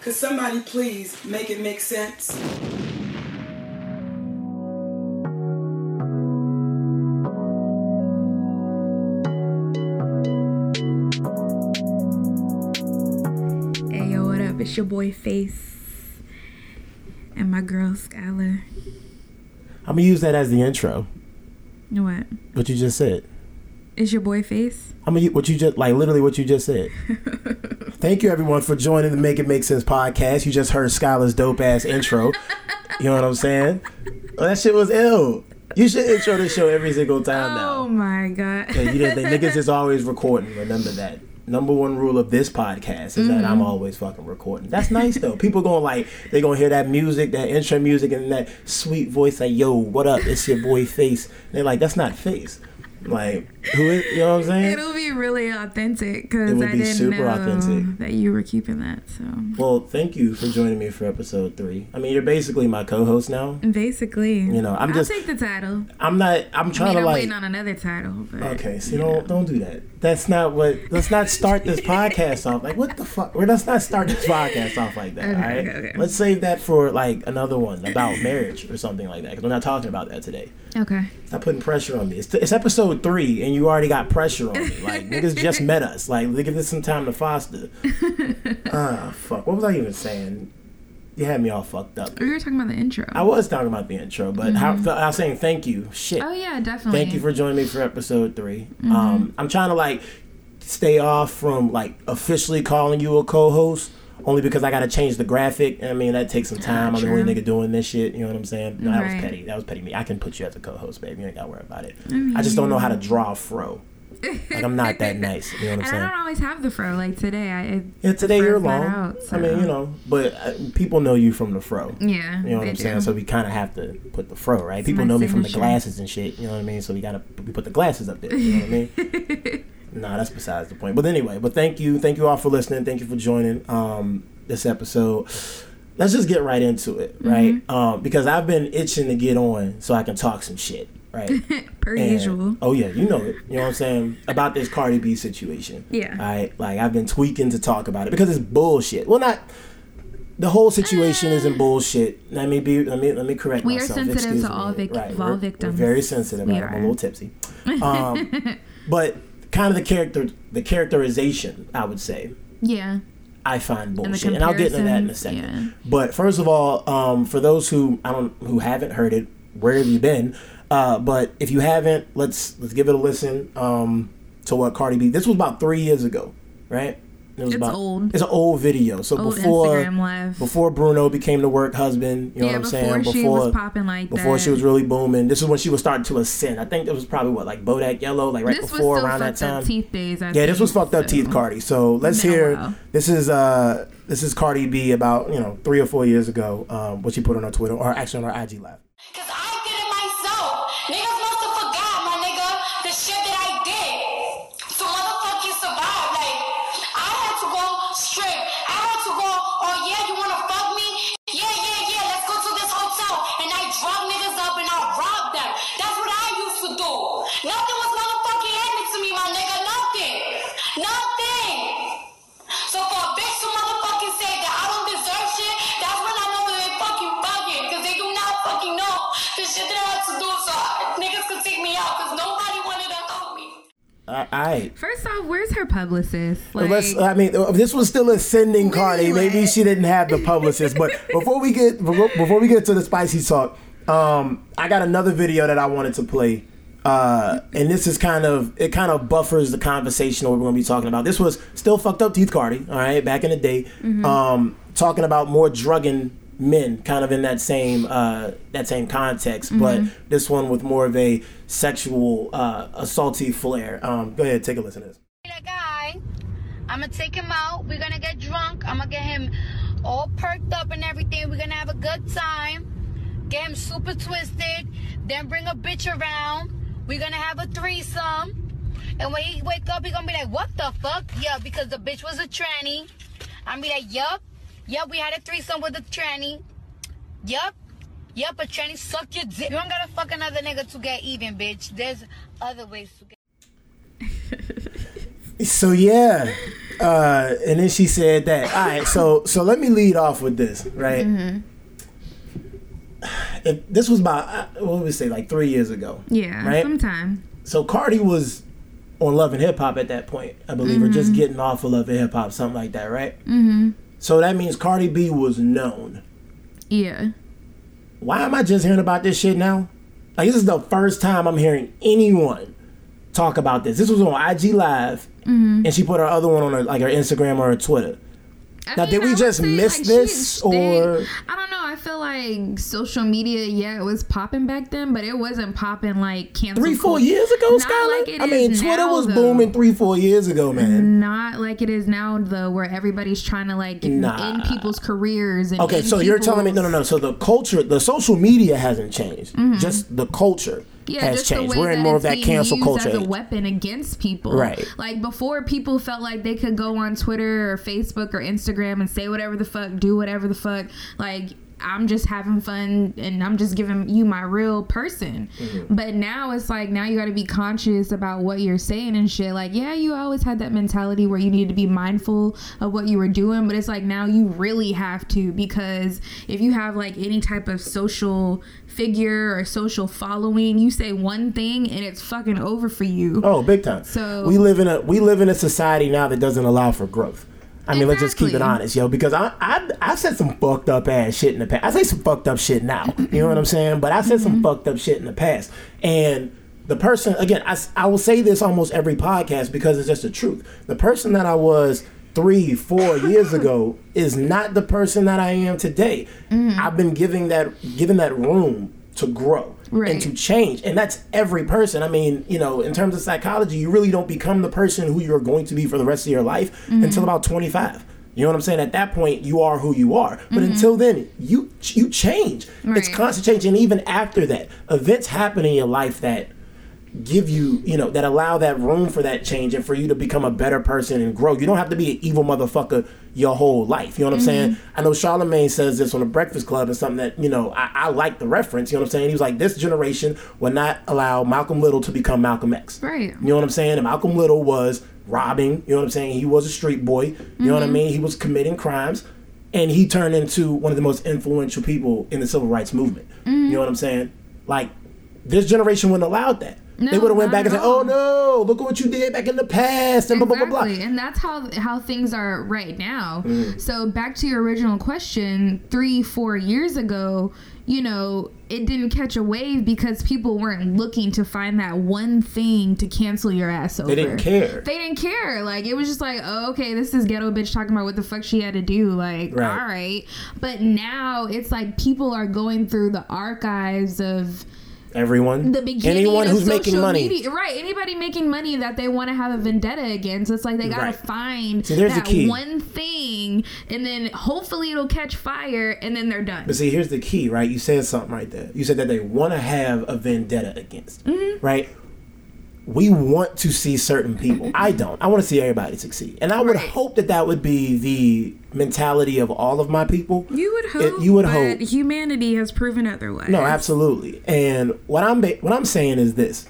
Could somebody please make it make sense? Hey yo, what up? It's your boy Face and my girl Skylar. I'm gonna use that as the intro. What? What you just said. It's your boy Face. I'm gonna what you just like literally what you just said. Thank you everyone for joining the Make It Make Sense podcast. You just heard Skylar's dope ass intro. you know what I'm saying? Well, that shit was ill. You should intro the show every single time now. Oh my god. You didn't think niggas is always recording. Remember that. Number one rule of this podcast is that I'm mm-hmm. always fucking recording. That's nice though. People gonna like they gonna hear that music, that intro music, and that sweet voice like, "Yo, what up? It's your boy Face." they're like, "That's not Face." Like, who is? You know what I'm saying? It'll be really authentic because I be didn't super know authentic. that you were keeping that. So Well, thank you for joining me for episode three. I mean, you're basically my co-host now. basically, You know, I'm I'll just- take the title. I'm not. I'm I trying mean, to I'm like. waiting on another title. But, Okay, see, don't don't do that. That's not what. Let's not start this podcast off like what the fuck. Or let's not start this podcast off like that. Okay, all right. okay, okay. Let's save that for like another one about marriage or something like that. Because we're not talking about that today. Okay. Stop putting pressure on me. It's, it's episode three, and you already got pressure on me. Like niggas just met us. Like give this some time to foster. Ah, fuck. What was I even saying? You had me all fucked up. We were talking about the intro. I was talking about the intro, but how, I was saying thank you. Shit. oh yeah, definitely. Thank you for joining me for episode 3 Um, I'm trying to like stay off from like officially calling you a co-host, only because I got to change the graphic. I mean, that takes some time. I'm the only nigga doing this shit. You know what I'm saying? No, that was petty. That was petty me. I can put you as a co-host, baby. You ain't got to worry about it. I just don't know how to draw a fro. Like I'm not that nice. You know what I'm And I don't always have the fro. Like today, I Yeah, today you're long. out, I mean, you know, but uh, people know you from the fro. Yeah. You know what I'm do. saying? So we kind of have to put the fro, right? People my know me from the glasses and shit. You know what I mean? So we gotta we put the glasses up there. You know what I mean? nah, that's besides the point. But anyway, but thank you, thank you all for listening. Thank you for joining um, this episode. Let's just get right into it, right? Mm-hmm. Um, because I've been itching to get on so I can talk some shit, right? per And- usual. Oh yeah, you know it. You know what I'm saying about this Cardi B situation. Yeah. All right, like I've been tweaking to talk about it because it's bullshit. Well, not the whole situation isn't bullshit. Let me be. Let me let me correct We are myself. sensitive Excuse to all vic- Right, all we're- we're victims. very sensitive. We I'm a little tipsy. Um, but kind of the character, the characterization, I would say. Yeah. I find bullshit, and, I'll get into that in a second. yeah. But first of all, um, for those who I don't who haven't heard it, where have you been? Uh, but if you haven't, let's let's give it a listen um, to what Cardi B. This was about three years ago, right? It was It's old. It's an old video. So Old before Instagram before Bruno became the work husband, you know yeah, what I'm before saying? she was popping like before that. she was really booming. This is when she was starting to ascend. I think it was probably what like Bodak Yellow, like right this before was still around that fucked up time. teeth days. I Yeah, this was fucked up teeth Cardi. So let's Been a hear. while. This is uh this is Cardi B about you know three or four years ago. Um, what she put on her Twitter or actually on her IG live. Right. First off, where's her publicist? Like, Let's. I mean, if this was still ascending Cardi. Maybe she didn't have the publicist. But before we get before, we get to the spicy talk, um, I got another video that I wanted to play. Uh, and this is kind of it kind of buffers the conversation that we're going to be talking about. This was still fucked up teeth Cardi, all right, back in the day, um, talking about more drugging men, kind of in that same uh, that same context, but this one with more of a sexual uh, assaulty flair. Um, go ahead, take a listen to this. That guy, I'm gonna take him out. We're gonna get drunk. I'm gonna get him all perked up and everything. We're gonna have a good time. Get him super twisted. Then bring a bitch around. We're gonna have a threesome. And when he wake up, he gonna be like, what the fuck? Yeah, because the bitch was a tranny. I'm be like, yup. Yup, we had a threesome with a tranny. Yup. Yup, a tranny suck your dick. You don't gotta fuck another nigga to get even, bitch. There's other ways to get So yeah, Uh, and then she said that. All right, so so let me lead off with this, right? Mm-hmm. If this was about uh, what would we say, like three years ago. Yeah, Right? sometime. So Cardi was on Love and Hip Hop at that point, I believe, or Mm-hmm. just getting off of Love and Hip Hop, something like that, right? Mm-hmm. So that means Cardi B was known. Yeah. Why am I just hearing about this shit now? Like this is the first time I'm hearing anyone talk about this. This was on IG Live, Mm-hmm. and she put her other one on her like her Instagram or her Twitter. I Now, did we just say, miss like, this, they- or- I don't know. I feel like social media, yeah, it was popping back then, but it wasn't popping like cancel. Three, four years ago, Skylar. like I mean, Twitter now, was though. booming three, four years ago, man. Not like it is now, though, where everybody's trying to like Nah. end people's careers. And Okay, so you're telling me no, no, no. So the culture, the social media hasn't changed. Just the culture Mm-hmm. Yeah, has just changed. We're in more of that cancel culture. as a weapon against people. Right. Like before, people felt like they could go on Twitter or Facebook or Instagram and say whatever the fuck, do whatever the fuck. Like I'm just having fun and I'm just giving you my real person. Mm-hmm. But now it's like now you got to be conscious about what you're saying and shit. Like yeah, you always had that mentality where you needed to be mindful of what you were doing, but it's like now you really have to because if you have like any type of social figure or social following, you say one thing and it's fucking over for you. Oh, big time. So- we live in a we live in a society now that doesn't allow for growth. I mean, let's just keep it honest, yo. Because I I I said some fucked up ass shit in the past. I say some fucked up shit now. You know what I'm saying? But I said some mm-hmm. fucked up shit in the past. And the person again, I, I will say this almost every podcast because it's just the truth. The person that I was three, four years ago is not the person that I am today. Mm-hmm. I've been giving that given that room to grow and to change. And that's every person. I mean, you know, in terms of psychology, you really don't become the person who you're going to be for the rest of your life Mm-hmm. until about 25. You know what I'm saying? At that point, you are who you are. But Mm-hmm. until then, you you change. It's constant change. And even after that, events happen in your life that give you, you know, that allow that room for that change and for you to become a better person and grow. You don't have to be an evil motherfucker your whole life. You know what I'm saying? Mm-hmm. I know Charlemagne says this on the Breakfast Club and something that, you know, I, I like the reference. You know what I'm saying? He was like, this generation will not allow Malcolm Little to become Malcolm X. Right. You know what I'm saying? And Malcolm Little was robbing, you know what I'm saying? He was a street boy. You know what I mean? He was committing crimes. And he turned into one of the most influential people in the civil rights movement. You know what I'm saying? Like, this generation wouldn't allow that. They would have went back and said, "Oh no, look at what you did back in the past," and blah blah blah blah. And that's how how things are right now. Mm. So back to your original question, three four years ago, you know, it didn't catch a wave because people weren't looking to find that one thing to cancel your ass over. They didn't care. They didn't care. Like it was just like, oh, okay, this is ghetto bitch talking about what the fuck she had to do. Like, Right. all right. But now it's like people are going through the archives of Everyone, the beginning anyone who's making money. media, right? Anybody making money that they want to have a vendetta against, it's like they gotta Right. find that one thing, and then hopefully it'll catch fire, and then they're done. But see, here's the key, right? You said something right there. You said that they want to have a vendetta against, Mm-hmm. right? We want to see certain people. I don't. I want to see everybody succeed, and I would hope that that would be the mentality of all of my people. You would It- hope. you would hope. Humanity has proven otherwise. No, absolutely. And what I'm ba- what I'm saying is this: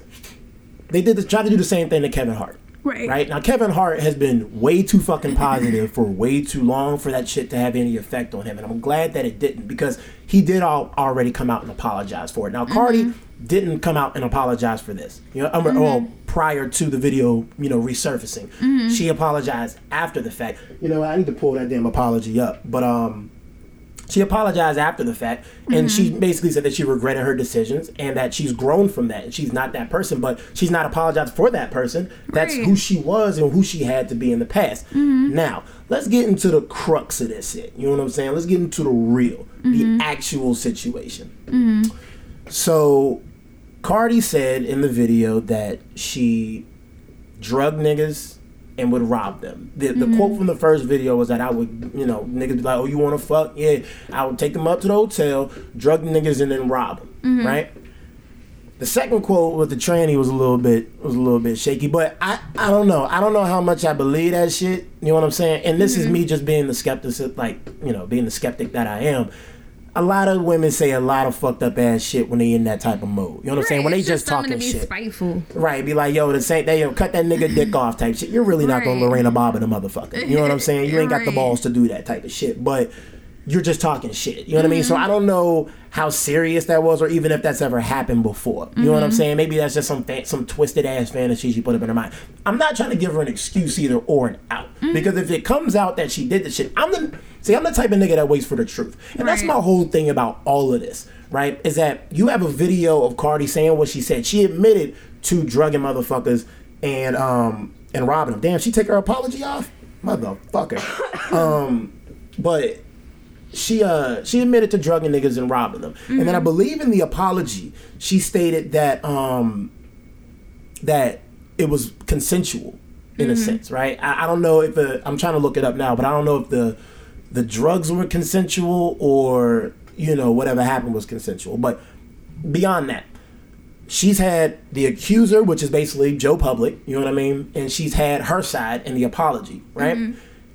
they did the, try to do the same thing to Kevin Hart. Right. Right now, Kevin Hart has been way too fucking positive for way too long for that shit to have any effect on him, and I'm glad that it didn't because he did all, already come out and apologize for it. Now, Cardi didn't come out and apologize for this. You know, um, well, prior to the video, you know, resurfacing, she apologized after the fact. You know, I need to pull that damn apology up, but um, she apologized after the fact and she mm-hmm. basically said that she regretted her decisions and that she's grown from that. And she's not that person but she's not apologized for that person. That's Right. who she was and who she had to be in the past. Mm-hmm. Now let's get into the crux of this shit. You know what i'm saying? Let's get into the real the mm-hmm. actual situation. So cardi said in the video that she drug niggas and would rob them. The, the quote from the first video was that I would, you know, niggas be like, "Oh, you want to fuck? Yeah." I would take them up to the hotel, drug the niggas, and then rob them. Mm-hmm. Right. The second quote with the tranny was a little bit was a little bit shaky, but I I don't know. I don't know how much I believe that shit. You know what I'm saying? And this is mm-hmm. me just being the skeptic, like you know, being the skeptic that I am. A lot of women say a lot of fucked up ass shit when they in that type of mode. You know what I'm saying? When they It's just, talking to be shit. spiteful. Right, be like, yo, the same they yo, cut that nigga dick off type shit. You're really not gonna Right. Lorena Bobbitt a motherfucker. You know what I'm saying? You ain't got the balls to do that type of shit. But you're just talking shit. You know what I mean? So I don't know how serious that was, or even if that's ever happened before. You know what I'm saying? Maybe that's just some fa- some twisted ass fantasy she put up in her mind. I'm not trying to give her an excuse either or an out because if it comes out that she did the shit, I'm the see I'm the type of nigga that waits for the truth, and that's my whole thing about all of this. Right? Is that you have a video of Cardi saying what she said. She admitted to drugging motherfuckers and um and robbing them. Damn, she take her apology off, motherfucker. um, but she uh she admitted to drugging niggas and robbing them. And then I believe in the apology, she stated that um that it was consensual in a sense, right? I, I don't know if the I'm trying to look it up now, but I don't know if the the drugs were consensual or you know whatever happened was consensual. But beyond that, she's had the accuser, which is basically Joe Public, you know what I mean, and she's had her side in the apology, right?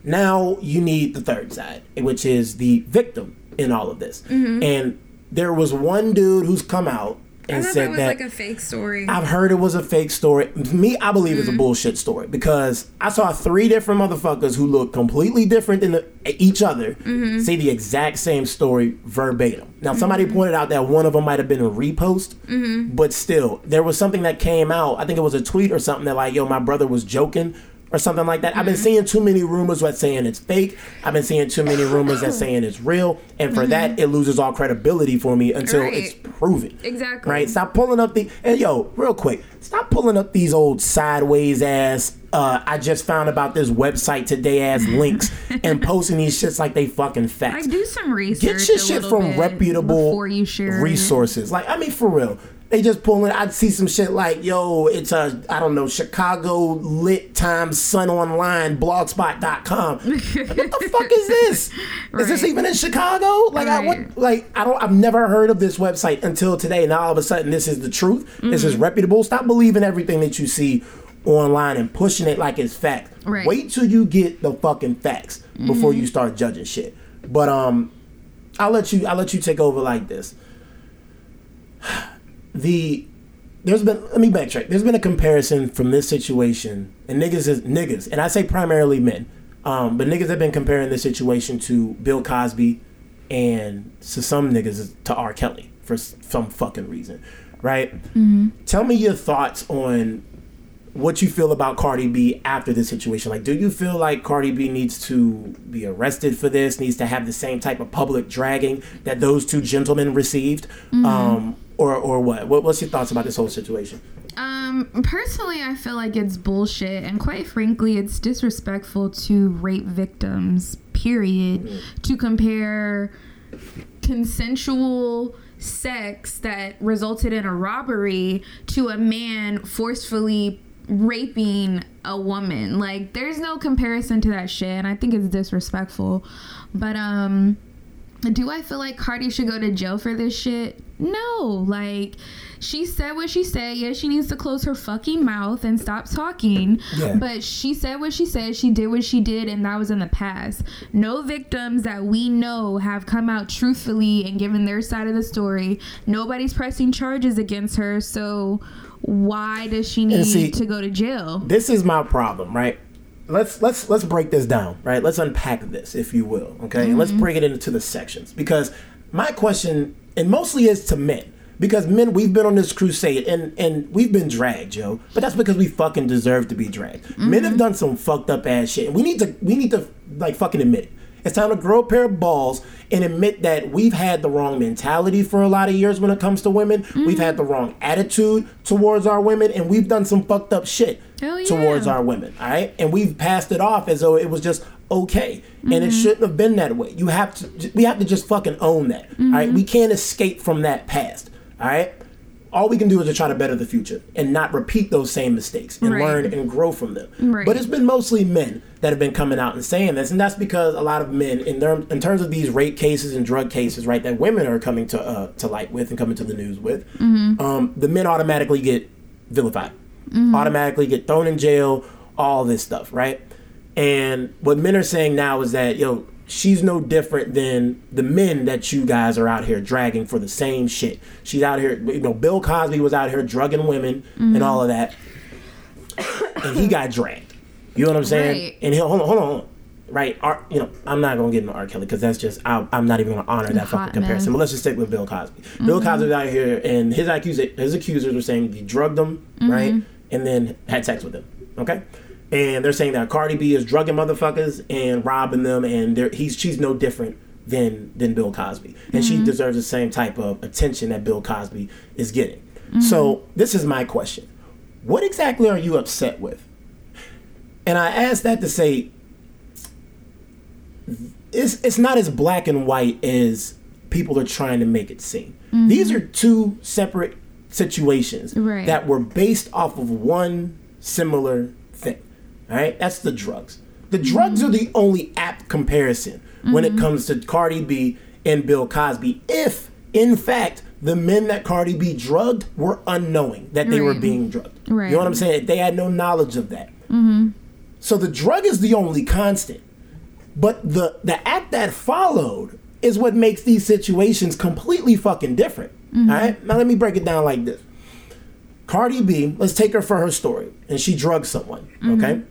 Now you need the third side, which is the victim in all of this. Mm-hmm. And there was one dude who's come out and said that was that like a fake story. I've heard it was a fake story. Me, I believe it's a mm-hmm. bullshit story because I saw three different motherfuckers who look completely different than the, each other mm-hmm. say the exact same story verbatim. Now, somebody pointed out that one of them might have been a repost, but still, there was something that came out. I think it was a tweet or something that like, "Yo, my brother was joking." Or something like that. I've been seeing too many rumors that saying it's fake. I've been seeing too many rumors that saying it's real, and for that, it loses all credibility for me until Right. it's proven. Exactly. Right? Stop pulling up the and yo, real quick, stop pulling up these old sideways ass. Uh, I just found about this website today ass links and posting these shits like they fucking facts. I do some research. Get your shit from reputable share it. resources. Like I mean, for real. They just pulling. I'd see some shit like, yo, it's a I don't know Chicago lit times Sun Online blogspot.com. What the fuck is this? Is this even in Chicago? Like I Right. what like I don't I've never heard of this website until today. Now all of a sudden this is the truth. This Mm-hmm. is reputable. Stop believing everything that you see online and pushing it like it's fact. Right. Wait till you get the fucking facts before you start judging shit. But um I'll let you I'll let you take over like this. The there's been let me backtrack. There's been a comparison from this situation, and niggas is niggas, and I say primarily men. Um, but niggas have been comparing this situation to Bill Cosby and to some niggas to R. Kelly for some fucking reason, right? Tell me your thoughts on what you feel about Cardi B after this situation. Like, do you feel like Cardi B needs to be arrested for this? Needs to have the same type of public dragging that those two gentlemen received, um, or or what? what? What's your thoughts about this whole situation? Um, personally, I feel like it's bullshit, and quite frankly, it's disrespectful to rape victims. Period. To compare consensual sex that resulted in a robbery to a man forcefully raping a woman. Like, there's no comparison to that shit, and I think it's disrespectful. But um, do I feel like Cardi should go to jail for this shit? No. Like, she said what she said. Yeah, she needs to close her fucking mouth and stop talking. Yeah. But she said what she said. She did what she did, and that was in the past. No victims that we know have come out truthfully and given their side of the story. Nobody's pressing charges against her. So, why does she need see- to go to jail? This is my problem, right? Let's let's let's break this down, right? Let's unpack this, if you will, okay? And let's mm-hmm. break it into the sections because my question, and mostly is to men, because men we've been on this crusade and and we've been dragged, yo. But that's because we fucking deserve to be dragged. Men have mm-hmm. done some fucked up ass shit, and we need to we need to like fucking admit it. It's time to grow a pair of balls and admit that we've had the wrong mentality for a lot of years when it comes to women. We've had the wrong attitude towards our women, and we've done some fucked up shit yeah. towards our women. All right, and we've passed it off as though it was just okay, and it mm-hmm. shouldn't have been that way. You have to, we have to just fucking own that. All right, mm-hmm. we can't escape from that past. All right. All we can do is to try to better the future and not repeat those same mistakes and Right. learn and grow from them. Right. But it's been mostly men that have been coming out and saying this, and that's because a lot of men, in their, in terms of these rape cases and drug cases, right, that women are coming to uh, to light with and coming to the news with, um, the men automatically get vilified, automatically get thrown in jail, all this stuff, right? And what men are saying now is that yo, she's no different than the men that you guys are out here dragging for the same shit. She's out here, you know, Bill Cosby was out here drugging women and all of that, and he got dragged. You know what I'm saying? Right. And he'll hold on, hold on. Right, R, you know, I'm not gonna get into R. Kelly because that's just I, I'm not even gonna honor that fucking comparison. man. But let's just stick with Bill Cosby. Bill mm-hmm. Cosby's out here, and his accusa- his accusers were saying he drugged them, mm-hmm. right, and then had sex with them. Okay, and they're saying that Cardi B is drugging motherfuckers and robbing them, and they're, he's she's no different than than Bill Cosby, and she mm-hmm. deserves the same type of attention that Bill Cosby is getting. So this is my question: What exactly are you upset with? And I ask that to say it's it's not as black and white as people are trying to make it seem. Mm-hmm. These are two separate situations Right. that were based off of one similar thing. All right, that's the drugs. The mm-hmm. drugs are the only apt comparison when it mm-hmm. comes to Cardi B and Bill Cosby. If in fact the men that Cardi B drugged were unknowing that they were being drugged. Right. You know what I'm saying? They had no knowledge of that. So the drug is the only constant. But the the act that followed is what makes these situations completely fucking different. Mm-hmm. All right? Now let me break it down like this. Cardi B, let's take her for her story. And she drugged someone, mm-hmm. okay?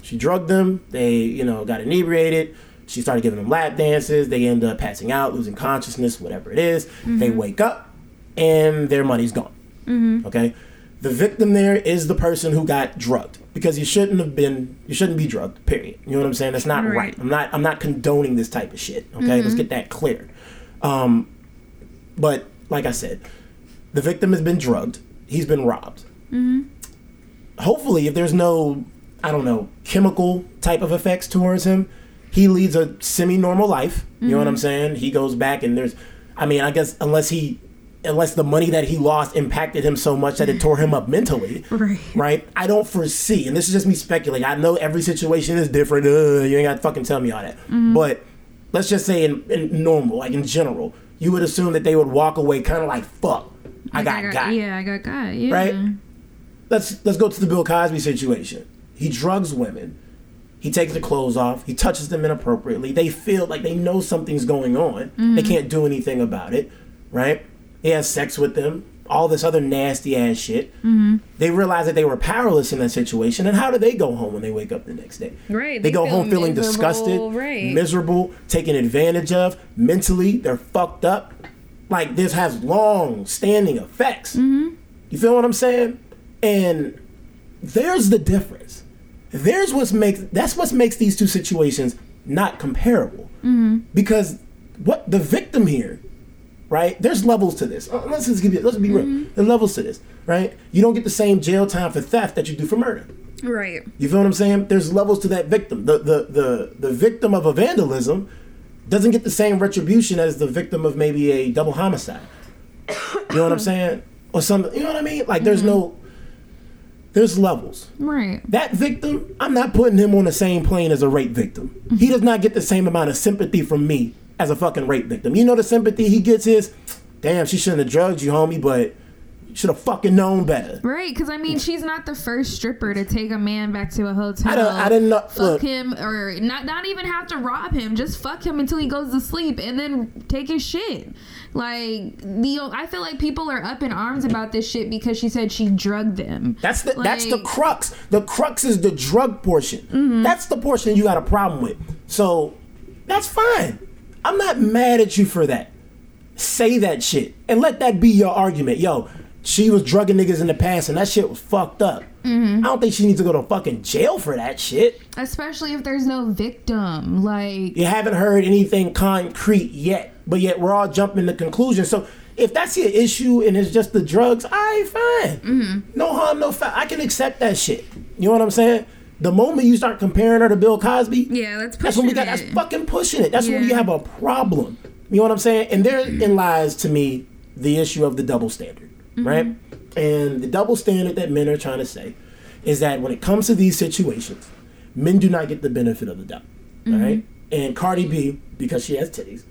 She drugged them, they, you know, got inebriated. She started giving them lap dances. They end up passing out, losing consciousness, whatever it is. They mm-hmm. wake up and their money's gone. Okay? The victim there is the person who got drugged because you shouldn't have been you shouldn't be drugged, period. You know what I'm saying? That's not right. Right. I'm not I'm not condoning this type of shit. Okay? Let's mm-hmm. get that clear. Um but like I said, the victim has been drugged. He's been robbed. Mm-hmm. Hopefully, if there's no, I don't know, chemical type of effects towards him, he leads a semi-normal life. You know what I'm mm-hmm. saying? He goes back and there's, I mean, I guess unless he, unless the money that he lost impacted him so much that it tore him up mentally, Right. Right? I don't foresee, and this is just me speculating. I know every situation is different. Uh, you ain't got to fucking tell me all that. But let's just say in, in normal, like in general, you would assume that they would walk away kind of like, fuck, I got got. Yeah, I got got. Yeah. Right? Let's let's go to the Bill Cosby situation. He drugs women. He takes their clothes off. He touches them inappropriately. They feel like they know something's going on. They can't do anything about it. Right? He has sex with them. All this other nasty ass shit. Mm-hmm. They realize that they were powerless in that situation. And how do they go home when they wake up the next day? Right, They, they go home feeling disgusted, right. miserable, taken advantage of. Mentally, they're fucked up. Like this has long standing effects. Mm-hmm. You feel what I'm saying? And there's the difference. There's what makes that's what makes these two situations not comparable. Mm-hmm. Because what the victim here, right? There's levels to this. Uh, Let's just give you let's be real. Mm-hmm. There's levels to this, right? You don't get the same jail time for theft that you do for murder. Right. You feel what I'm saying? There's levels to that victim. The the the the victim of a vandalism doesn't get the same retribution as the victim of maybe a double homicide. You know what I'm saying? Or some you know what I mean? Like there's mm-hmm. no there's levels. Right. That victim, I'm not putting him on the same plane as a rape victim. He mm-hmm. does not get the same amount of sympathy from me as a fucking rape victim. You know the sympathy he gets is, damn, she shouldn't have drugged you, homie, but you should have fucking known better. Right, because I mean, she's not the first stripper to take a man back to a hotel. I don't- I didn't know- Fuck look. him, or not. Not even have to rob him. Just fuck him until he goes to sleep, and then take his shit. Like the, I feel like people are up in arms about this shit because she said she drugged them. That's the that's the crux. The crux is the drug portion. Mm-hmm. That's the portion you got a problem with. So that's fine. I'm not mad at you for that. Say that shit and let that be your argument. Yo, she was drugging niggas in the past and that shit was fucked up. Mm-hmm. I don't think she needs to go to fucking jail for that shit. Especially if there's no victim. Like, You haven't heard anything concrete yet, but yet we're all jumping to conclusions. So if that's your issue and it's just the drugs, I fine. Mm-hmm. No harm, no foul. I can accept that shit. You know what I'm saying? The moment you start comparing her to Bill Cosby, yeah, that's that's when we got pushing that's fucking pushing it. That's when we Yeah. have a problem. You know what I'm saying? And therein lies to me the issue of the double standard, Mm-hmm. right? And the double standard that men are trying to say is that when it comes to these situations, men do not get the benefit of the doubt. Mm-hmm. right? And Cardi B, because she has titties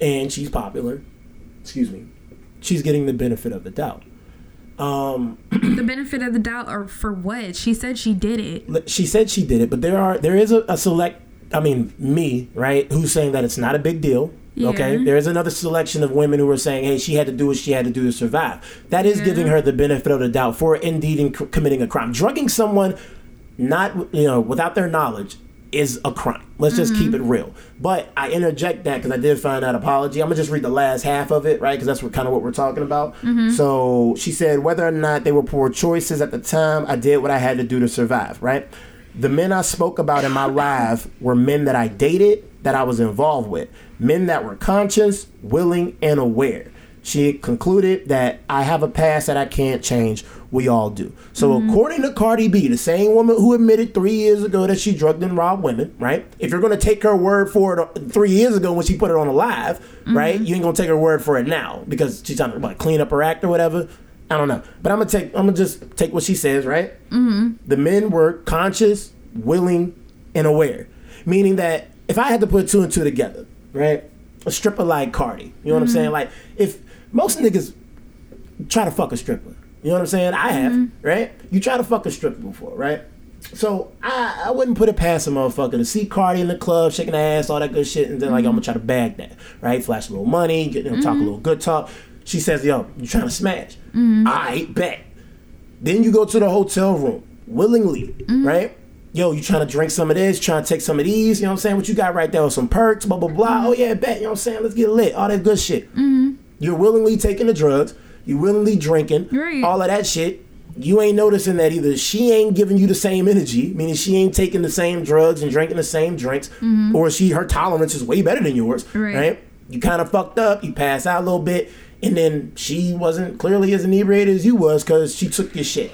and she's popular, excuse me, she's getting the benefit of the doubt. Um, the benefit of the doubt, or for what? She said she did it. she said she did it, but there are there is a, a select I mean, me, right? Who's saying that it's not a big deal. Okay, there's another selection of women who are saying, "Hey, she had to do what she had to do to survive." That is giving her the benefit of the doubt for indeed in c- committing a crime. Drugging someone, not you know, without their knowledge, is a crime. Let's just keep it mm-hmm. real. But I interject that because I did find that apology. I'm gonna just read the last half of it, right? Because that's what kind of what we're talking about. Mm-hmm. So she said, whether or not they were poor choices at the time, I did what I had to do to survive, right? The men I spoke about in my life were men that I dated, that I was involved with, men that were conscious, willing, and aware. She concluded that I have a past that I can't change. We all do. So, mm-hmm. according to Cardi B, the same woman who admitted three years ago that she drugged and robbed women, right? If you're going to take her word for it uh, three years ago when she put it on a live, mm-hmm. right? You ain't going to take her word for it now because she's trying to what, clean up her act or whatever. I don't know. But I'm going to take, I'm going to just take what she says, right? Mm-hmm. The men were conscious, willing, and aware. Meaning that if I had to put two and two together, right? A stripper like Cardi, you know what I'm saying? Like, if most niggas try to fuck a stripper, you know what I'm saying? I have, mm-hmm. right? You try to fuck a stripper before, right? So I, I wouldn't put it past a motherfucker to see Cardi in the club shaking her ass, all that good shit, and then like I'm gonna mm-hmm. try to bag that, right? Flash a little money, get you know, talk a mm-hmm. little good talk. She says, "Yo, you trying to smash? I bet." Then you go to the hotel room willingly, right? Yo, you trying to drink some of this, trying to take some of these, you know what I'm saying? What you got right there with some perks, blah, blah, blah. Oh, yeah, bet, you know what I'm saying? Let's get lit, all that good shit. You're willingly taking the drugs, you willingly drinking, Right. all of that shit. You ain't noticing that either she ain't giving you the same energy, meaning she ain't taking the same drugs and drinking the same drinks, mm-hmm. or she her tolerance is way better than yours, Right. right? You kind of fucked up, you pass out a little bit, and then she wasn't clearly as inebriated as you was because she took your shit.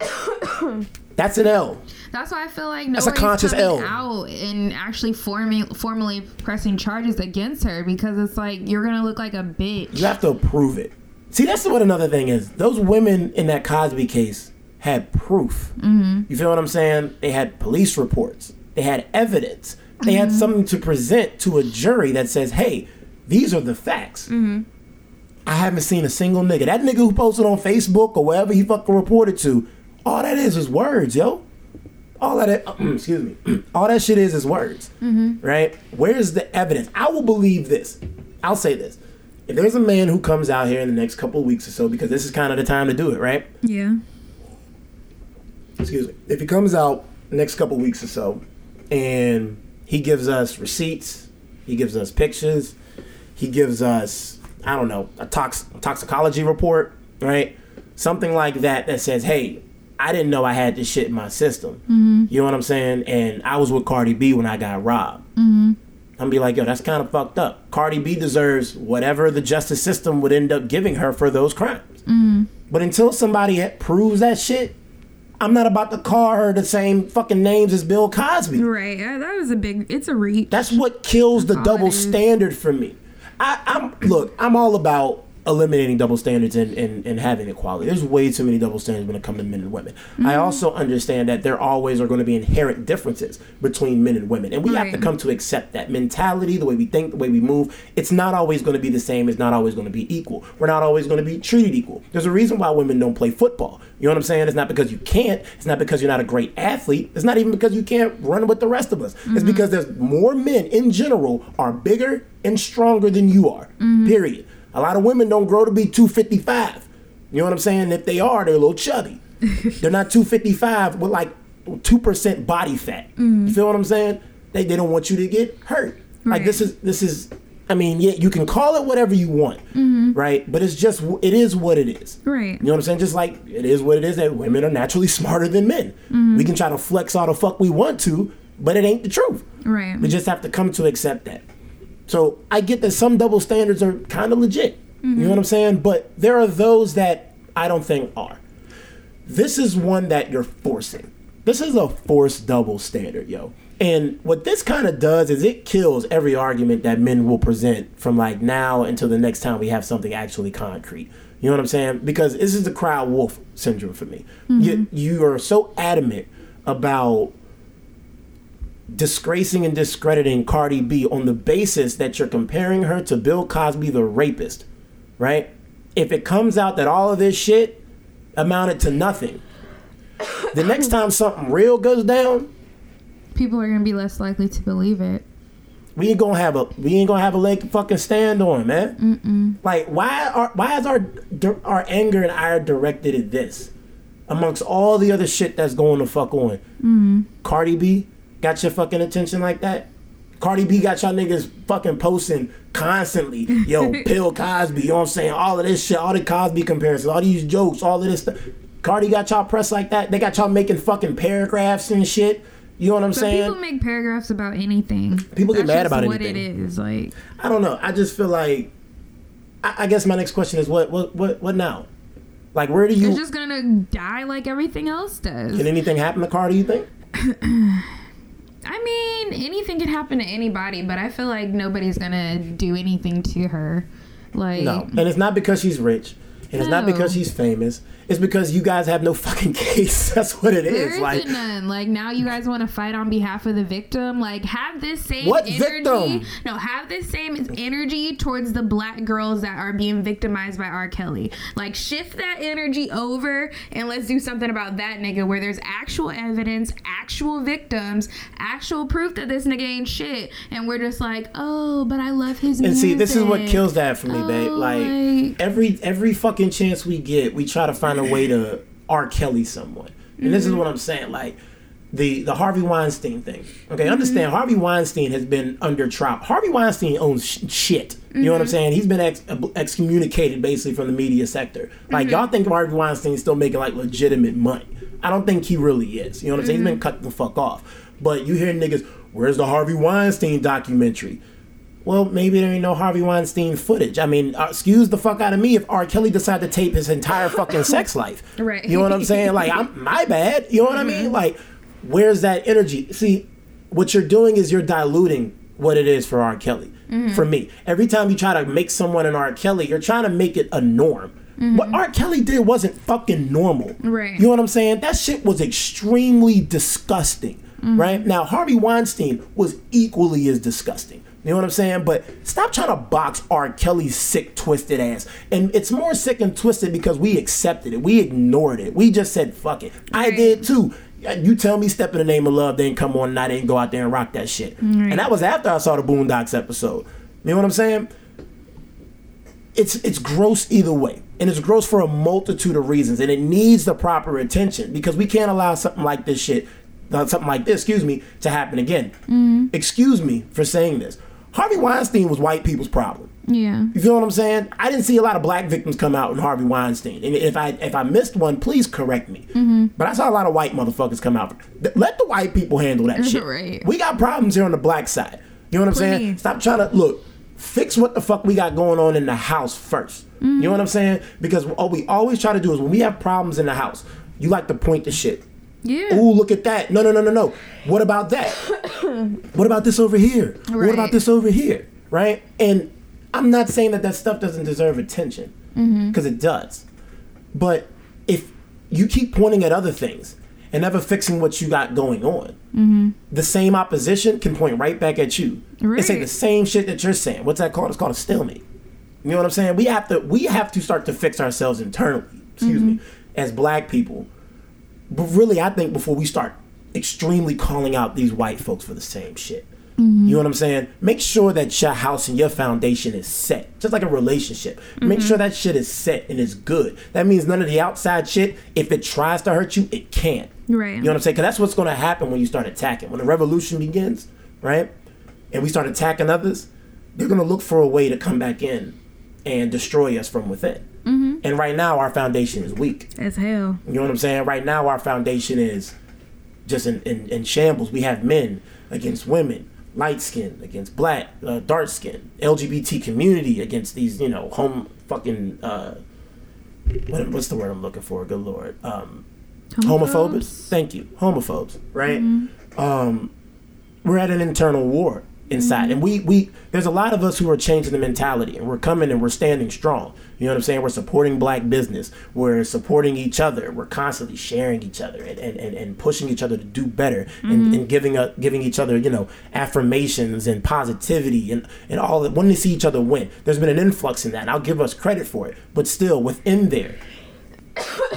That's an L. That's why I feel like a nobody's conscious coming L. out and actually forming formally pressing charges against her because it's like you're gonna look like a bitch. You have to prove it. See, that's what another thing is. Those women in that Cosby case had proof. Mm-hmm. You feel what I'm saying? They had police reports. They had evidence. They had mm-hmm. something to present to a jury that says, "Hey, these are the facts." Mm-hmm. I haven't seen a single nigga. That nigga who posted on Facebook or wherever he fucking reported to, all that is is words, yo. All that, uh, excuse me, all that shit is is words, mm-hmm. right? Where's the evidence? I will believe this. I'll say this: if there's a man who comes out here in the next couple of weeks or so, because this is kind of the time to do it, right? Yeah. excuse me, if he comes out next couple weeks or so and he gives us receipts, he gives us pictures, he gives us, I don't know, a tox- toxicology report, right? Something like that that says, hey, I didn't know I had this shit in my system. Mm-hmm. You know what I'm saying? And I was with Cardi B when I got robbed. Mm-hmm. I'm be like, yo, that's kind of fucked up. Cardi B deserves whatever the justice system would end up giving her for those crimes. Mm-hmm. But until somebody proves that shit, I'm not about to call her the same fucking names as Bill Cosby. Right. That was a big. It's a reach. That's what kills the double standard for me. I, I'm look, I'm all about eliminating double standards and, and, and having equality. There's way too many double standards when it comes to men and women. Mm-hmm. I also understand that there always are going to be inherent differences between men and women. And we have to come to accept that mentality, the way we think, the way we move. It's not always going to be the same. It's not always going to be equal. We're not always going to be treated equal. There's a reason why women don't play football. You know what I'm saying? It's not because you can't. It's not because you're not a great athlete. It's not even because you can't run with the rest of us. It's because there's more men in general are bigger and stronger than you are. Period. A lot of women don't grow to be 255. You know what I'm saying? If they are, they're a little chubby. they're not 255 with like 2% body fat. You mm-hmm. feel what I'm saying? They, they don't want you to get hurt. Like this is this is I mean, yeah, you can call it whatever you want, mm-hmm. right? But it's just it is what it is. Right. You know what I'm saying? Just like it is what it is that women are naturally smarter than men. Mm-hmm. We can try to flex all the fuck we want to, but it ain't the truth. Right. We just have to come to accept that. So I get that some double standards are kind of legit. You know mm-hmm. what I'm saying? But there are those that I don't think are. This is one that you're forcing. This is a forced double standard, yo. And what this kind of does is it kills every argument that men will present from like now until the next time we have something actually concrete. You know what I'm saying? Because this is the crowd wolf syndrome for me. You, mm-hmm. you are so adamant about disgracing and discrediting Cardi B on the basis that you're comparing her to Bill Cosby, the rapist, right? If it comes out that all of this shit amounted to nothing, the next time something real goes down, people are gonna be less likely to believe it. we ain't gonna have a we ain't gonna have a leg to fucking stand on, man. Mm-mm. Like why are why is our our anger and ire directed at this, amongst all the other shit that's going to fuck on? Mm-hmm. Cardi B got your fucking attention like that. Cardi B got y'all niggas fucking posting constantly. Yo, Bill Cosby, you know what I'm saying? All of this shit, all the Cosby comparisons, all these jokes, all of this stuff. Cardi got y'all pressed like that. They got y'all making fucking paragraphs and shit. You know what I'm But saying? people make paragraphs about anything. People get That's mad about what anything. it is. Like I don't know. I just feel like I, I guess my next question is what what what what now? Like where do you it's just gonna die like everything else does. can anything happen to Cardi, you think? I mean, anything can happen to anybody, but I feel like nobody's gonna do anything to her. Like No. And it's not because she's rich. And it's not because she's famous. It's because you guys have no fucking case. That's what it There is. isn't Like none. Like now, you guys want to fight on behalf of the victim. Like have this same What energy. victim? No, have this same energy towards the black girls that are being victimized by R. Kelly. Like shift that energy over and let's do something about that nigga where there's actual evidence, actual victims, actual proof that this nigga ain't shit, and we're just like, oh, but I love his and music. see, this is what kills that for me, babe. Oh, Like like- every every fucking chance we get, we try to find a way to R. Kelly someone. And this is mm-hmm. what I'm saying. Like the the Harvey Weinstein thing. Okay, mm-hmm. understand Harvey Weinstein has been under trial. Harvey Weinstein owns sh- shit. You know what I'm mm-hmm. saying? He's been ex- excommunicated basically from the media sector. Like y'all think Harvey Weinstein's still making like legitimate money. I don't think he really is. You know what I'm saying? He's been cut the fuck off. But you hear niggas, where's the Harvey Weinstein documentary? Well, maybe there ain't no Harvey Weinstein footage. I mean, uh, excuse the fuck out of me if R. Kelly decided to tape his entire fucking sex life. Right. You know what I'm saying? Like, I'm my bad. You know what I mean? Mm-hmm. Like, where's that energy? See, what you're doing is you're diluting what it is for R. Kelly. Mm-hmm. For me, every time you try to make someone an R. Kelly, you're trying to make it a norm. Mm-hmm. What R. Kelly did wasn't fucking normal. Right. You know what I'm saying? That shit was extremely disgusting. Right? Now, Harvey Weinstein was equally as disgusting. You know what I'm saying? But stop trying to box R. Kelly's sick, twisted ass. And it's more sick and twisted because we accepted it. We ignored it. We just said, fuck it. I did too. You tell me Step in the Name of Love didn't come on and I didn't go out there and rock that shit. And that was after I saw the Boondocks episode. You know what I'm saying? it's it's gross either way and it's gross for a multitude of reasons and it needs the proper attention because we can't allow something like this shit uh, something like this excuse me to happen again excuse me for saying this harvey weinstein was white people's problem. Yeah. you feel what i'm saying? I didn't see a lot of black victims come out in harvey weinstein. And if i if i missed one please correct me. Mm-hmm. But i saw a lot of white motherfuckers come out. Let the white people handle that shit. Right. we got problems here on the black side. You know what i'm saying? Stop trying to look fix what the fuck we got going on in the house 1st You know mm-hmm. what I'm saying? Because what we always try to do is when we have problems in the house, you like to point to shit. Yeah. Ooh, look at that. No, no, no, no, no. What about that? what about this over here? What about this over here? Right? And I'm not saying that that stuff doesn't deserve attention, mm-hmm. because it does. But if you keep pointing at other things and never fixing what you got going on, mm-hmm. the same opposition can point right back at you and say Right. the same shit that you're saying. What's that called? It's called a stalemate. You know what I'm saying? We have to we have to start to fix ourselves internally. Excuse mm-hmm. me, as black people. But really, I think before we start extremely calling out these white folks for the same shit. Mm-hmm. You know what I'm saying? Make sure that your house and your foundation is set, just like a relationship. Make sure mm-hmm. that shit is set and is good. That means none of the outside shit. If it tries to hurt you, it can't. Right. You know what I'm saying? Because that's what's going to happen when you start attacking. When the revolution begins, right? And we start attacking others, they're going to look for a way to come back in and destroy us from within. And right now, our foundation is weak. As hell. You know what I'm saying? Right now, our foundation is just in, in, in shambles. We have men against women, light skin against black, uh, dark skin, LGBT community against these, you know, home fucking, uh, what, what's the word I'm looking for? Good Lord. Um, homophobes. Thank you. Homophobes, right? Um, we're at an internal war inside. And mm-hmm. we we there's a lot of us who are changing the mentality and we're coming and we're standing strong. You know what i'm saying? We're supporting black business. We're supporting each other. We're constantly sharing each other and and, and, and pushing each other to do better and, and mm-hmm. giving up giving each other you know affirmations and positivity and and all that. Wanting to see each other win there's been an influx in that and i'll give us credit for it. But still within there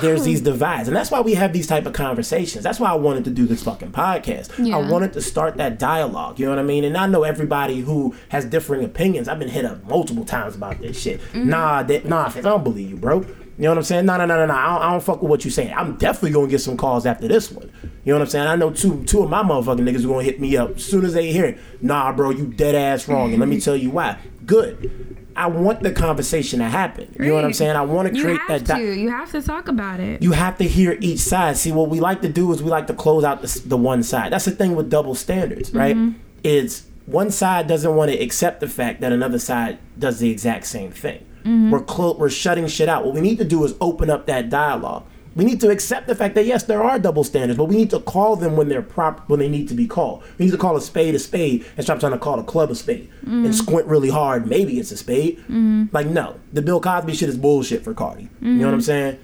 there's these divides, and that's why we have these type of conversations. That's why I wanted to do this fucking podcast. Yeah. I wanted to start that dialogue. You know what I mean? And I know everybody who has differing opinions. I've been hit up multiple times about this shit. Mm-hmm. Nah, that, nah, I don't believe you, bro. You know what I'm saying? No, no, no, no, no. I don't, I don't fuck with what you're saying. I'm definitely gonna get some calls after this one. You know what I'm saying? I know two two of my motherfucking niggas are gonna hit me up as soon as they hear it. Nah, bro, you dead ass wrong. And let me tell you why. Good. I want the conversation to happen. You know what I'm saying? I want to create that. di- you have to talk about it. you have to hear each side. See, what we like to do is we like to close out the, the one side. That's the thing with double standards, right? Mm-hmm. Is one side doesn't want to accept the fact that another side does the exact same thing. Mm-hmm. We're clo- we're shutting shit out. What we need to do is open up that dialogue. We need to accept the fact that yes, there are double standards, but we need to call them when they're proper, when they need to be called. We need to call a spade a spade and stop trying to call a club a spade and mm. squint really hard. Maybe it's a spade. Mm-hmm. Like no, the Bill Cosby shit is bullshit for Cardi. You know what I'm mm-hmm. saying?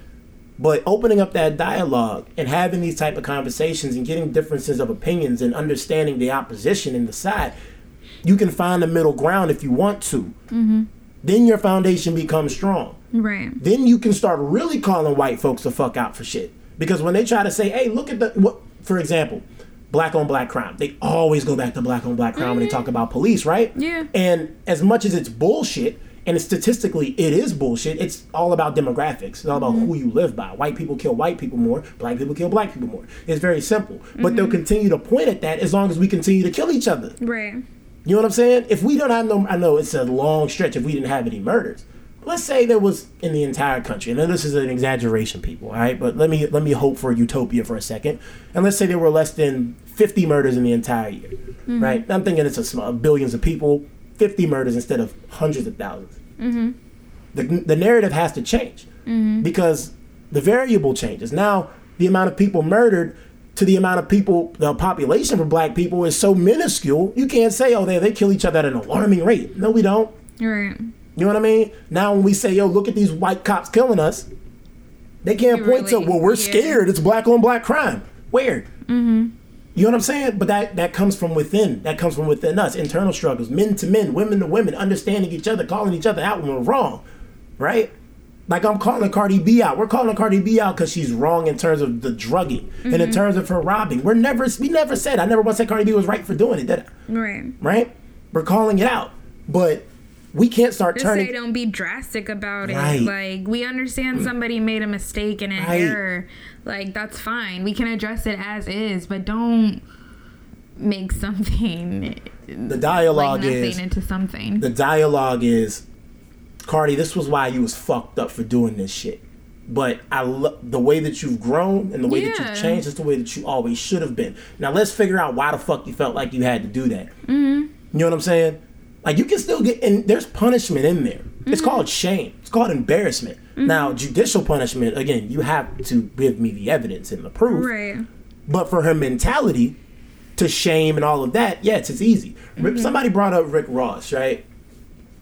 But opening up that dialogue and having these type of conversations and getting differences of opinions and understanding the opposition in the side, you can find the middle ground if you want to. Mm-hmm. Then your foundation becomes strong. Right. Then you can start really calling white folks the fuck out for shit. Because when they try to say, "Hey, look at the," what, for example, black on black crime, they always go back to black on black crime when they mm-hmm. talk about police, right? Yeah. And as much as it's bullshit, and statistically it is bullshit, it's all about demographics. It's all about mm-hmm. who you live by. White people kill white people more, black people kill black people more. It's very simple. But they'll mm-hmm. continue to point at that as long as we continue to kill each other. Right. You know what I'm saying? If we don't have no, I know it's a long stretch if we didn't have any murders. Let's say there was in the entire country, and this is an exaggeration, people, all right? But let me let me hope for a utopia for a second, and let's say there were less than 50 murders in the entire year, mm-hmm. right? I'm thinking it's a small billions of people, 50 murders instead of hundreds of 1000s mm-hmm. The the narrative has to change mm-hmm. because the variable changes. Now the amount of people murdered to the amount of people, the population for black people is so minuscule. You can't say, oh, they they kill each other at an alarming rate. No, we don't. Right. You know what I mean? Now when we say, yo, look at these white cops killing us, they can't You point to, well, we're yeah. scared. It's black on black crime. Where? Mm-hmm. You know what I'm saying? But that that comes from within. That comes from within us. Internal struggles, men to men, women to women, understanding each other, calling each other out when we're wrong, right? Like I'm calling Cardi B out. We're calling Cardi B out because she's wrong in terms of the drugging and Mm-hmm. in terms of her robbing. We're never we never said I never once said Cardi B was right for doing it, did I? Right. Right? We're calling it out, but we can't start Just turning. say don't be drastic about it. Like we understand somebody made a mistake and an Right. error. Like that's fine. We can address it as is, but don't make something the dialogue nothing is into something. the dialogue is Cardi, this was why you was fucked up for doing this shit. But I love the way that you've grown and the way that you've changed is the way that you always should have been. Now let's figure out why the fuck you felt like you had to do that. Mm-hmm. You know what I'm saying? Like you can still get and there's punishment in there. It's Mm-hmm. called shame. It's called embarrassment. Now judicial punishment again, you have to give me the evidence and the proof. right. But for her mentality to shame and all of that, yes, it's easy. Rip Somebody brought up Rick Ross, right?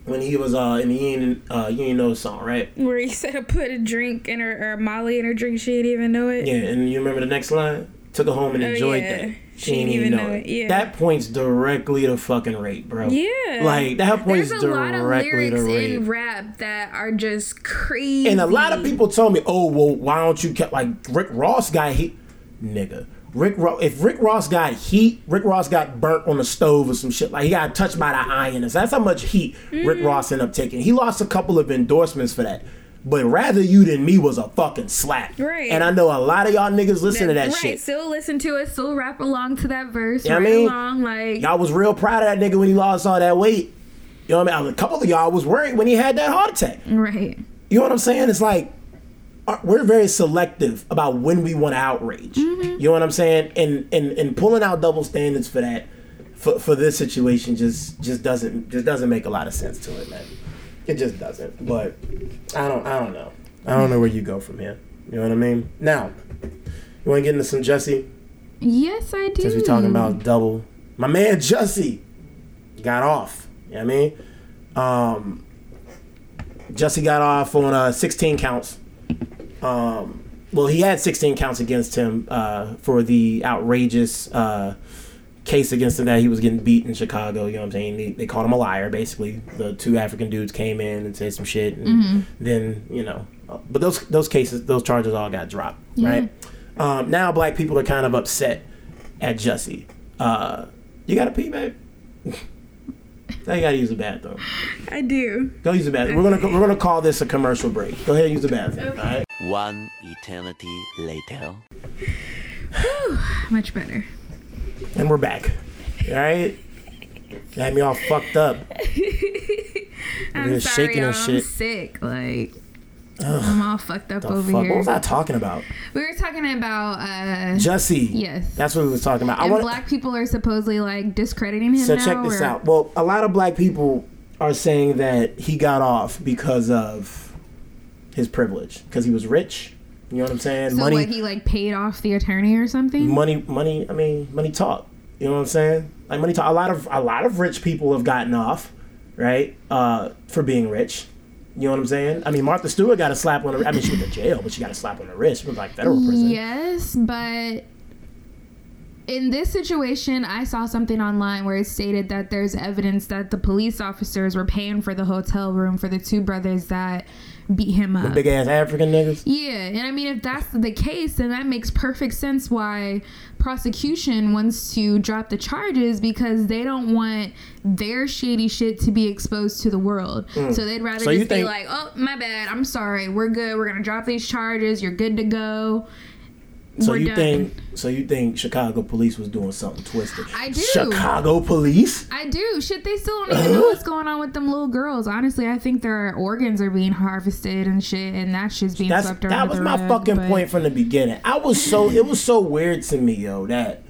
When he was uh, in the You Ain't, uh, you Ain't Know song, right? Where he said to put a drink in her or Molly in her drink, she didn't even know it. Yeah, and you remember the next line? Took her home and enjoyed Oh, yeah. that. She didn't even know it, yeah. That points directly to fucking rape, bro. Yeah. Like, that points There's a lot of to lyrics rape. in rap that are just crazy. And a lot of people told me, "Oh, well, why don't you get like Rick Ross got heat, nigga." Rick Ro- if Rick Ross got heat, Rick Ross got burnt on the stove or some shit. Like he got touched by the iron. That's how much heat Rick Mm-hmm. Ross ended up taking. He lost a couple of endorsements for that. But rather you than me was a fucking slap. Right. And I know a lot of y'all niggas listen to that right, shit. still listen to it, still rap along to that verse, You know what I mean? along, like Y'all was real proud of that nigga when he lost all that weight. You know what I mean? A couple of y'all was worried when he had that heart attack. right. You know what I'm saying? It's like uh, we're very selective about when we want to outrage. Mm-hmm. You know what I'm saying? And and and pulling out double standards for that for, for this situation just just doesn't just doesn't make a lot of sense to it, man. It just doesn't. But I don't I don't know. I don't know where you go from here. You know what I mean? Now, you want to get into some Jussie? Yes, I do. Since we're talking about double, my man Jussie got off. You know what I mean? Um, Jussie got off on uh, 16 counts. Um, well, he had 16 counts against him uh, for the outrageous uh, case against him that he was getting beat in Chicago. You know what I'm saying? They, they called him a liar, basically. The two African dudes came in and said some shit, and then, you know, but those those cases, those charges all got dropped, right? Um, now black people are kind of upset at Jussie. Uh, you got to pee, babe. now you got to use the bathroom. I do. Go use the bathroom. We're gonna we're gonna call this a commercial break. Go ahead and use the bathroom. All right. One eternity later. Whew, Much better. And we're back. All right. You had me all fucked up. I'm sorry, shaking y'all. shit. I'm sick. Like, I'm all fucked up over fuck? What was I talking about? We were talking about uh, Jussie. Yes. That's what we was talking about. I and want black people are supposedly like discrediting him So now. check this or- out. Well, a lot of black people are saying that he got off because of his privilege, because he was rich. You know what I'm saying? So money, what he like paid off the attorney or something? money, money. I mean, money talk. You know what I'm saying? Like money talk. A lot of a lot of rich people have gotten off, right? Uh, for being rich. You know what I'm saying? I mean, Martha Stewart got a slap on her. I mean, she went to jail, but she got a slap on the wrist. She was like federal prison. Yes, but in this situation, I saw something online where it stated that there's evidence that the police officers were paying for the hotel room for the two brothers that beat him up. Big ass African niggas. Yeah, and I mean, if that's the case, then that makes perfect sense why prosecution wants to drop the charges because they don't want their shady shit to be exposed to the world. So they'd rather Mm. So just be think- like, "Oh, my bad. I'm sorry. We're good. We're gonna drop these charges. You're good to go." So We're you done. think? So you think Chicago police was doing something twisted? I do. Chicago police. I do. Shit, they still don't even know what's going on with them little girls. Honestly, I think their organs are being harvested and shit, and that shit's being That's swept that was my rug, fucking but- point from the beginning. I was so it was so weird to me, yo. That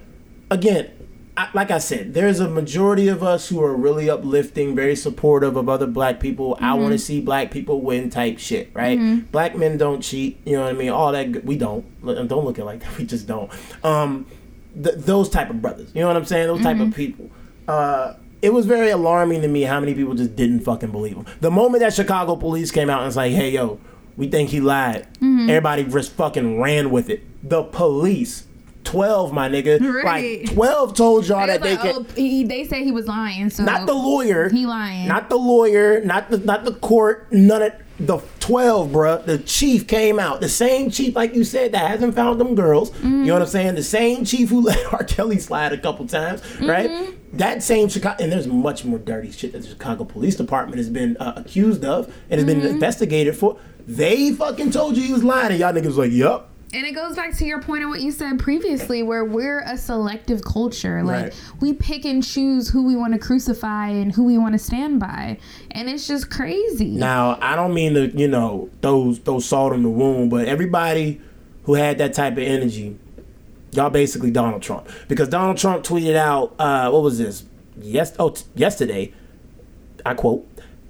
again, I, like I said, there's a majority of us who are really uplifting, very supportive of other black people. I Mm-hmm. want to see black people win, type shit, right? Black men don't cheat. You know what I mean? All that we don't. Don't look at it like that. We just don't. Um, th- those type of brothers. You know what I'm saying? Those type Mm-hmm. of people. Uh, it was very alarming to me how many people just didn't fucking believe him. The moment that Chicago police came out and was like, "Hey, yo, we think he lied," Mm-hmm. everybody just fucking ran with it. The police, twelve, my nigga, Right. like twelve told y'all that they like, can. oh, he, they say he was lying. So Not the lawyer. He lying. Not the lawyer. Not the not the court. None of the twelve, bruh. The chief came out. The same chief, like you said, that hasn't found them girls. You know what I'm mm. saying? The same chief who let R. Kelly slide a couple times, right? Mm-hmm. That same Chicago, and there's much more dirty shit that the Chicago Police Department has been uh, accused of and has been mm-hmm. investigated for. They fucking told you he was lying, and y'all niggas was like, yup. And it goes back to your point of what you said previously, where we're a selective culture. Like Right. we pick and choose who we want to crucify and who we want to stand by, and it's just crazy. Now, I don't mean to, you know, those those salt in the wound, but everybody who had that type of energy, y'all basically Donald Trump. Because Donald Trump tweeted out, uh, what was this? Yes, oh, t- yesterday. I quote.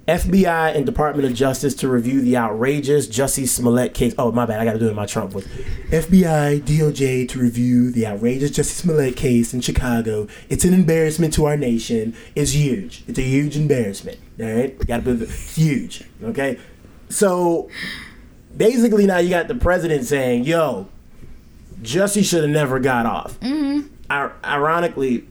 FBI and Department of Justice to review the outrageous Jussie Smollett case. Oh, my bad. I got to do it in my Trump voice. FBI, DOJ to review the outrageous Jussie Smollett case in Chicago. It's an embarrassment to our nation. It's huge. It's a huge embarrassment. All right? Got to be huge. Okay? So basically, now you got the president saying, yo, Jussie should have never got off. Mm-hmm. ironically,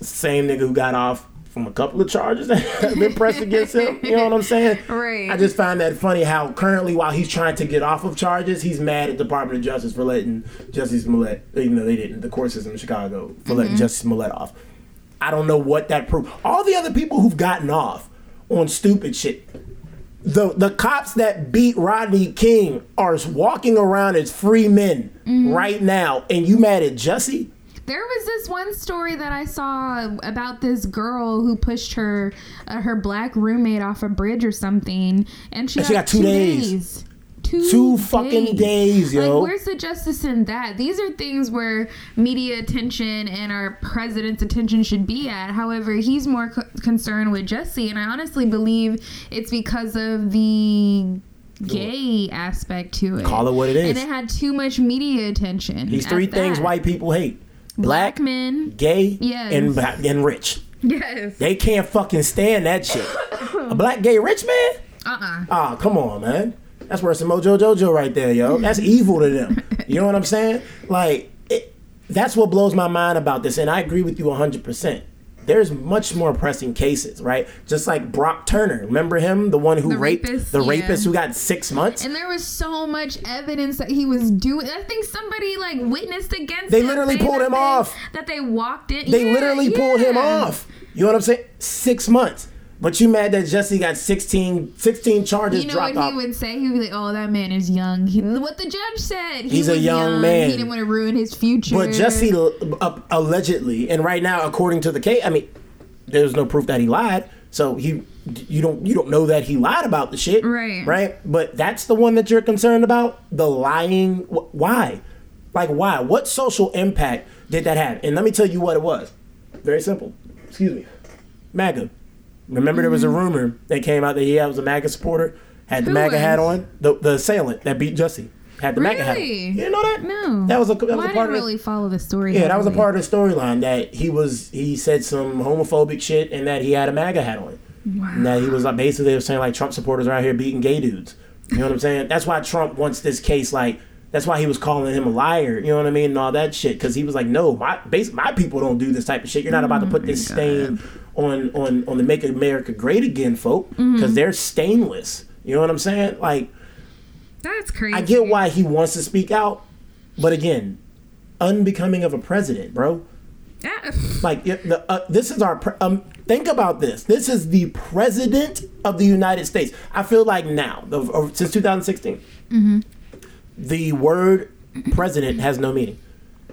same nigga who got off from a couple of charges that have been pressed against him. You know what I'm saying? Right. I just find that funny how currently, while he's trying to get off of charges, he's mad at Department of Justice for letting Jussie Smollett, even though they didn't, the court system in Chicago, for letting mm-hmm. Jussie Smollett off. I don't know what that proved. All the other people who've gotten off on stupid shit. The, the cops that beat Rodney King are walking around as free men mm-hmm. right now, and you mad at Jussie? There was this one story that I saw about this girl who pushed her uh, her black roommate off a bridge or something, and she, And she got two days. Two, Two fucking days, yo. Like, where's the justice in that? These are things where media attention and our president's attention should be at. However, he's more co- concerned with Jesse, and I honestly believe it's because of the gay aspect to it. Call it what it is. And it had too much media attention. These three things that. white people hate: black, black, men. gay, Yes. and and rich. Yes. They can't fucking stand that shit. A black gay rich man? Uh uh Ah, come on, man. That's worse than Mojo Jojo right there, yo. That's evil to them. You know what I'm saying? Like, it, that's what blows my mind about this, and I agree with you 100%. There's much more pressing cases, right? Just like Brock Turner, remember him, the one who The raped rapist, the yeah. rapist who got six months. And there was so much evidence that he was doing. I think somebody like witnessed against. They him, literally pulled him they- off. That they walked in. They Yeah, literally pulled him off. You know what I'm saying? Six months. But you mad that Jesse got 16, 16 charges You know dropped what off? he would say? He would be like, "Oh, that man is young." He, what the judge said. He He's a was young man. He didn't want to ruin his future. But Jesse uh, allegedly, and right now, according to the case, I mean, there's no proof that he lied. So he, you don't, you don't know that he lied about the shit, Right. Right. But that's the one that you're concerned about. The lying. Wh- Why? Like why? What social impact did that have? And let me tell you what it was. Very simple. Excuse me. MAGA. Remember, there was a mm-hmm. rumor that came out that he was a MAGA supporter, had the Who MAGA hat on. The the assailant that beat Jesse had the MAGA hat. on. You didn't know that? No. That was a that was Well, a I part didn't of the- really follow the story. yeah, that was a part of the storyline that he was he said some homophobic shit and that he had a MAGA hat on. Wow. And that he was like basically they were saying like Trump supporters are out here beating gay dudes. You know what I'm saying? That's why Trump wants this case like that's why he was calling him a liar, you know what I mean, and all that shit. Because he was like, no, my base, my people don't do this type of shit. You're not about to Oh put this stain on on on the Make America Great Again folk because Mm-hmm. they're stainless. You know what I'm saying? Like, That's crazy. I get why he wants to speak out, but again, unbecoming of a president, bro. Ah, Like the, uh, this is our pre- um. Think about this. This is the president of the United States. I feel like now, the, or since 2016, Mm-hmm. the word president has no meaning.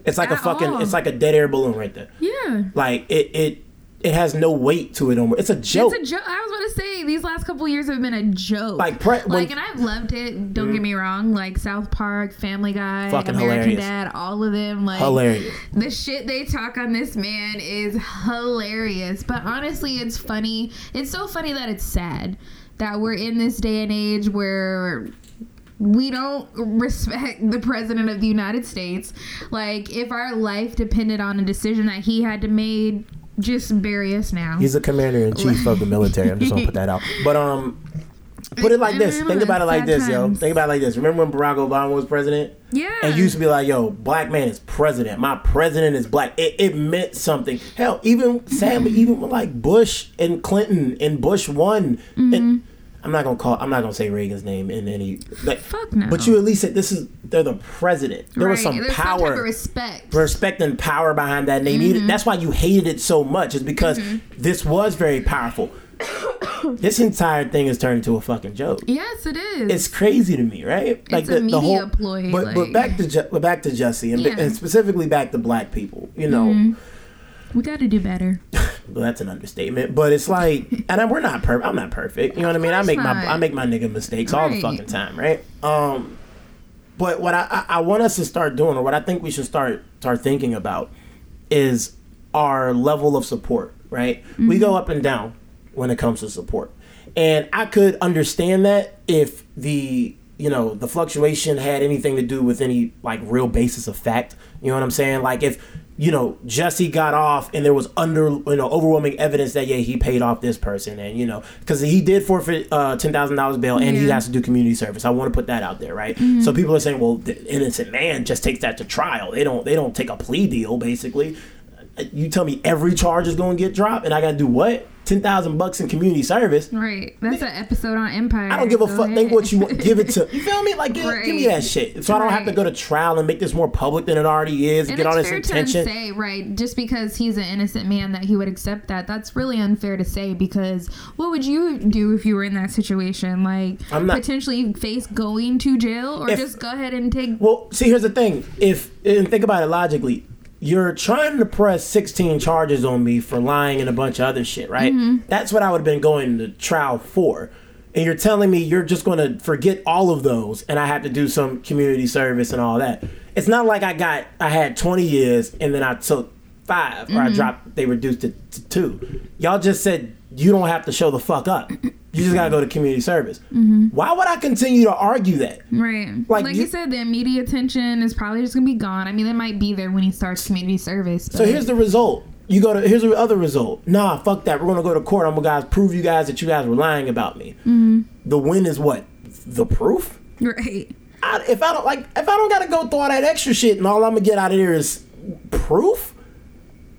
It's like a fucking. all. It's like a dead air balloon right there. yeah. Like it. It. It has no weight to it. Anymore. It's a joke. It's a joke. I was about to say these last couple years have been a joke. Like, pre- when- like, and I've loved it. Don't get me wrong. Like South Park, Family Guy, Fucking American hilarious. Dad, all of them. Like Hilarious. The shit they talk on this man is hilarious. But honestly, it's funny. It's so funny that it's sad that we're in this day and age where we don't respect the president of the United States. Like, if our life depended on a decision that he had to make, just bury us now. He's a commander in chief of the military. I'm just gonna put that out. But um, put it like this. Think about it like this, yo. times. Think about it like this. Remember when Barack Obama was president? yeah. And you used to be like, yo, black man is president. My president is black. It, it meant something. Hell, even sadly, even with like Bush and Clinton and Bush one. Mm-hmm. And I'm not gonna call. I'm not gonna say Reagan's name in any. Like, Fuck no. But you at least said this is. They're the president. There was some There's power Some respect. respect and power behind that name. Mm-hmm. That's why you hated it so much. Is because this was very powerful. this entire thing has turned into a fucking joke. yes, it is. It's crazy to me, right? It's a media ploy, But but like- back to but back to Jesse and, Yeah. Mm-hmm. and specifically back to black people. You know, we got to do better. well, that's an understatement. But it's like, and I, we're not perfect. I'm not perfect. You know what I mean? I make my. I make my nigga mistakes all the fucking time, right? Um, but what I, I I want us to start doing, or what I think we should start start thinking about, is our level of support. Right? We go up and down when it comes to support, and I could understand that if the you know the fluctuation had anything to do with any like real basis of fact. You know what I'm saying? Like if you know Jesse got off and there was under you know overwhelming evidence that yeah he paid off this person and you know because he did forfeit uh, ten thousand dollars bail and he has to do community service. I want to put that out there, right? So people are saying, well, the innocent man just takes that to trial. They don't they don't take a plea deal basically. Uh, You tell me every charge is going to get dropped and I got to do what? Ten thousand bucks in community service. Right. That's an episode on Empire. I don't give a Go fuck. Think what you want. Give it to. You feel me? Like, give, give me that shit. So I don't have to go to trial and make this more public than it already is. And get all this to say, right, just because he's an innocent man that he would accept that. That's really unfair to say because what would you do if you were in that situation? Like I'm not- potentially face going to jail or If- just go ahead and take Well, see, here's the thing. If and think about it logically, you're trying to press 16 charges on me for lying and a bunch of other shit, right? Mm-hmm. That's what I would have been going to trial for. And you're telling me you're just going to forget all of those, and I have to do some community service and all that. It's not like I got I had 20 years and then I took 5 or I Mm-hmm. dropped. They reduced it to two. Y'all just said you don't have to show the fuck up. You just gotta go to community service. Why would I continue to argue that? Right. Like, Like, you- you, said, the immediate attention is probably just gonna be gone. I mean, it might be there when he starts community service. But So here's the result. You go to here's the other result. Nah, fuck that. We're gonna go to court. I'm gonna guys prove you guys that you guys were lying about me. Mm-hmm. The win is what? The proof. right. I, if I don't like, if I don't gotta go through all that extra shit, and all I'm gonna get out of here is proof.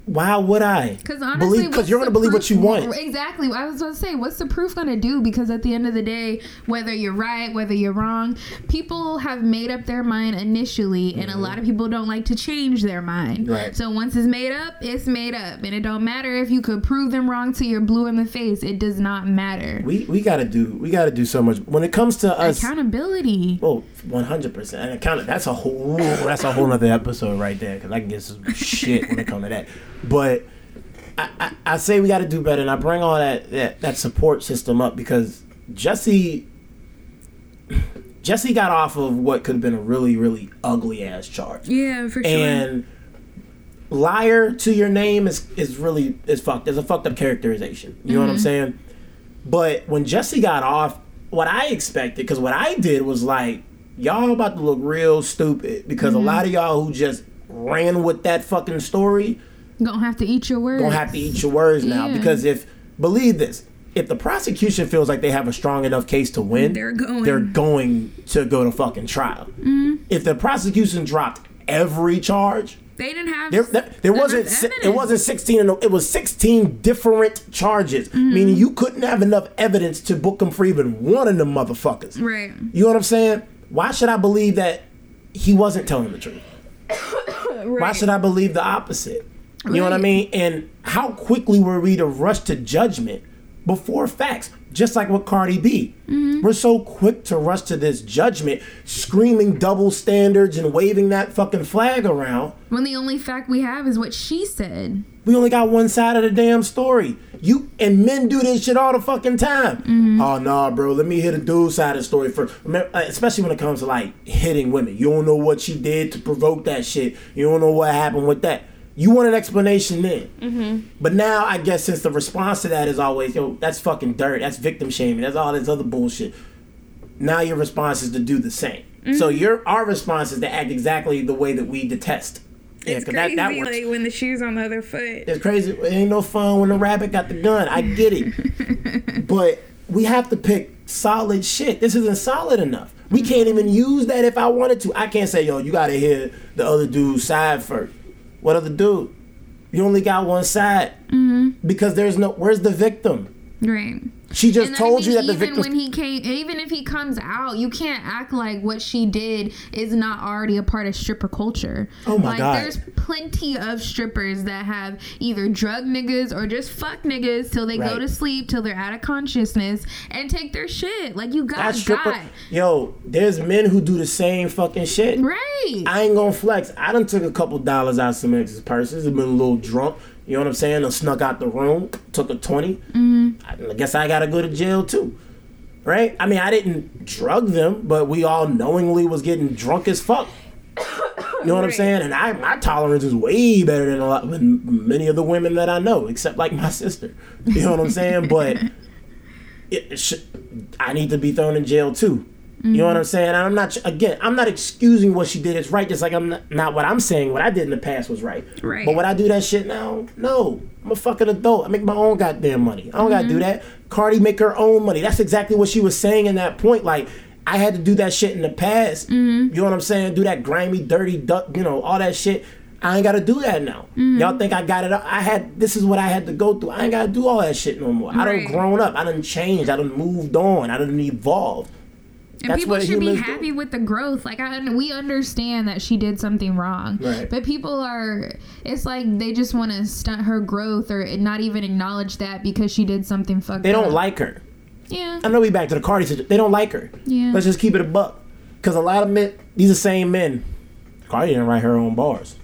Why would I? Because honestly, because you're gonna believe what you want. Exactly. I was going to say, what's the proof going to do? Because at the end of the day, whether you're right, whether you're wrong, people have made up their mind initially, and a lot of people don't like to change their mind. Mm-hmm. Right. So once it's made up, it's made up, and it don't matter if you could prove them wrong to you're blue in the face. It does not matter. We we gotta do we gotta do so much when it comes to us. Accountability. Oh, one hundred percent. And account that's a whole that's a whole other episode right there because I can get some shit when it comes to that. But I, I, I say we got to do better, and I bring all that, that that support system up because Jesse Jesse got off of what could have been a really really ugly ass charge, Yeah, for sure. and liar to your name is is really is fucked. There's a fucked up characterization. You know what I'm mm-hmm. saying? But when Jesse got off, what I expected, because what I did was like, y'all about to look real stupid because a mm-hmm. lot of y'all who just ran with that fucking story Gonna have to eat your words. gonna have to eat your words now. Yeah. Because if believe this, if the prosecution feels like they have a strong enough case to win, They're going. they're going to go to fucking trial. If the prosecution dropped every charge, They didn't have. there, there, there wasn't it wasn't 16 in it was 16 different charges Mm-hmm. meaning you couldn't have enough evidence to book him for even one of them motherfuckers Right. you know what i'm saying why should i believe that he wasn't telling the truth why should i believe the opposite you know what i mean and how quickly were we to rush to judgment before facts just like with cardi b Mm-hmm. we're so quick to rush to this judgment screaming double standards and waving that fucking flag around When the only fact we have is what she said. we only got one side of the damn story. You and men do this shit all the fucking time. Oh nah, bro. Let me hear the dude side of the story first. Remember, uh, especially when it comes to like hitting women. You don't know what she did to provoke that shit. You don't know what happened with that. You want an explanation then. Mm-hmm. But now I guess since the response to that is always, yo, that's fucking dirt. That's victim shaming. That's all this other bullshit. Now your response is to do the same. So mm-hmm. your our response is to act exactly the way that we detest. Yeah, 'cause that, that works. when the shoe's on the other foot. It's crazy. It ain't no fun when the rabbit got the gun. I get it. but we have to pick solid shit. This isn't solid enough. We mm-hmm. can't even use that if I wanted to. I can't say, yo, you gotta hear the other dude's side first. What other dude? You only got one side. Mm-hmm. Because there's no where's the victim? Right. She just And I told you that the victim. even when he came, even if he comes out, you can't act like what she did is not already a part of stripper culture. Oh my like, God. There's plenty of strippers that have either drug niggas or just fuck niggas till they go to sleep till they're out of consciousness and take their shit. Like you got that stripper. got Yo, there's men who do the same fucking shit. right. I ain't gonna flex. I done took a couple dollars out of some ex's purses. Been a little drunk. You know what I'm saying? I snuck out the room, took a 20. Mm-hmm. I guess I gotta go to jail too. Right? I mean, I didn't drug them, but we all knowingly was getting drunk as fuck. You know what I'm saying? And I, my tolerance is way better than a lot, than many of the women that I know, except like my sister. You know what I'm saying? But it sh- I need to be thrown in jail too. You know what I'm mm-hmm. saying? And I'm not again. I'm not excusing what she did It's right. Just like I'm not, not what I'm saying. What I did in the past was right. Right. But would I do that shit now? No. I'm a fucking adult. I make my own goddamn money. I don't gotta do mm-hmm. that. Cardi make her own money. That's exactly what she was saying in that point. Like I had to do that shit in the past. Mm-hmm. You know what I'm saying? Do that grimy, dirty, duck. You know all that shit. I ain't gotta do that now. Y'all think I got it? I had this is what I had to go through. I ain't gotta do all that shit no more. I done Right. grown up. I done changed. I done moved on. I done evolved. And That's people should be happy with the growth. Like I, we understand that she did something wrong, Right. but people are. It's like they just want to stunt her growth or not even acknowledge that because she did something fucked They don't up. like her. Yeah. I know we back to the Cardi situation. They don't like her. Yeah. Let's just keep it a buck. Because a lot of men, these are same men. Cardi didn't write her own bars.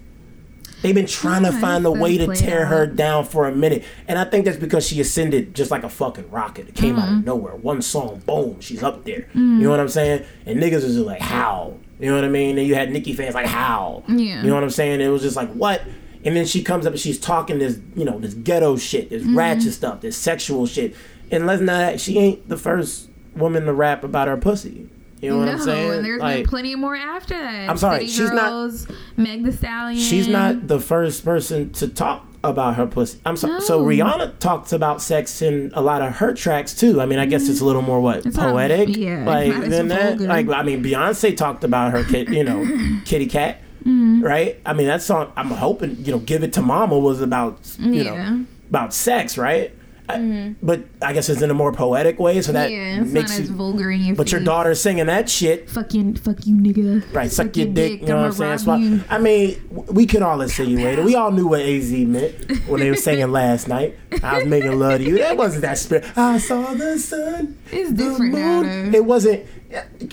They've been trying to find a way to tear her down for a minute. And I think that's because she ascended just like a fucking rocket. It came out Mm-hmm. of nowhere. One song, boom, she's up there. You know what I'm saying? And niggas was just like, how? You know what I mean? And you had Nicki fans like, how? Yeah. You know what I'm saying? It was just like, what? And then she comes up and she's talking this, you know, this ghetto shit, this Mm-hmm. ratchet stuff, this sexual shit. And let's not, she ain't the first woman to rap about her pussy. You know what no, I'm saying? and there's Like, been plenty more after that. I'm sorry, City she's not- Girls, Meg The Stallion. she's not the first person to talk about her pussy. I'm sorry. So Rihanna talks about sex in a lot of her tracks too. I mean, I guess it's a little more what It's not- poetic, yeah, like than that. vulgar. Like I mean, Beyonce talked about her kid, you know, kitty cat. Mm-hmm. right? I mean, that song. I'm hoping you know, "Give It to Mama" was about you Yeah. know about sex, right? I- but I guess it's in a more poetic way, so that yeah, it's not makes as you. vulgar in your But your face. daughter's singing that shit. fucking fuck you nigga. Right, suck, Suck your your dick. dick, You know what I'm saying? rob That's you. I mean, we can all insinuate it. We all knew what AZ meant when they were singing last night. I was making love to you. That wasn't that spirit. I saw the sun. It's different now, moon. though. It wasn't.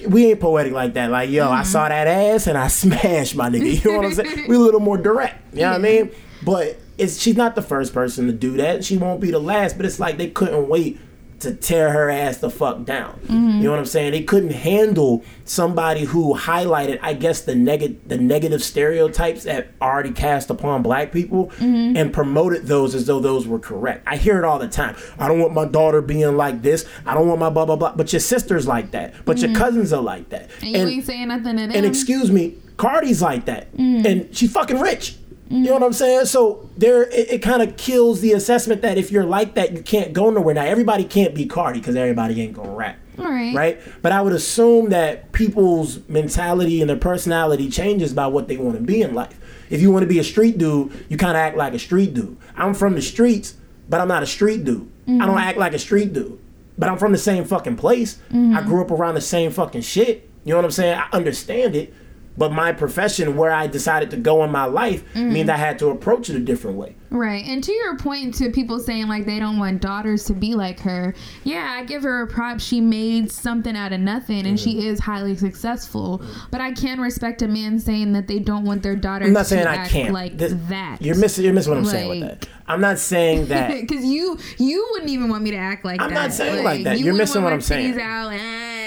We ain't poetic like that. Like, yo, Mm-hmm. I saw that ass and I smashed my nigga. You know what I'm saying? We a little more direct. You know what I mean? But it's she's not the first person to do that. She won't be the last. But it's like they couldn't wait to tear her ass the fuck down. Mm-hmm. You know what I'm saying? They couldn't handle somebody who highlighted, I guess, the negative the negative stereotypes that already cast upon black people Mm-hmm. and promoted those as though those were correct. I hear it all the time. I don't want my daughter being like this. I don't want my blah blah blah. But your sister's like that. But your cousins are like that. Mm-hmm. And you ain't saying nothing to them. And excuse me, Cardi's like that, Mm. and she's fucking rich. You know what I'm saying? So there, it, it kind of kills the assessment that if you're like that, you can't go nowhere. Now everybody can't be Cardi because everybody ain't gonna rap, Right. right? But I would assume that people's mentality and their personality changes by what they want to be in life. If you want to be a street dude, you kind of act like a street dude. I'm from the streets, but I'm not a street dude. I don't mm-hmm. act like a street dude, but I'm from the same fucking place. Mm-hmm. I grew up around the same fucking shit. You know what I'm saying? I understand it. But my profession, where I decided to go in my life, means I had to approach it a different way. Right. And to your point, to people saying like they don't want daughters to be like her, yeah, I give her a prop. She made something out of nothing and she is highly successful. But I can respect a man saying that they don't want their daughter I'm not to saying I can't. like This- that. You're missing. You're missing what I'm saying with that. I'm not saying that. Because you you wouldn't even want me to act like that. I'm not saying like that. you You're missing what I'm saying. Out, eh,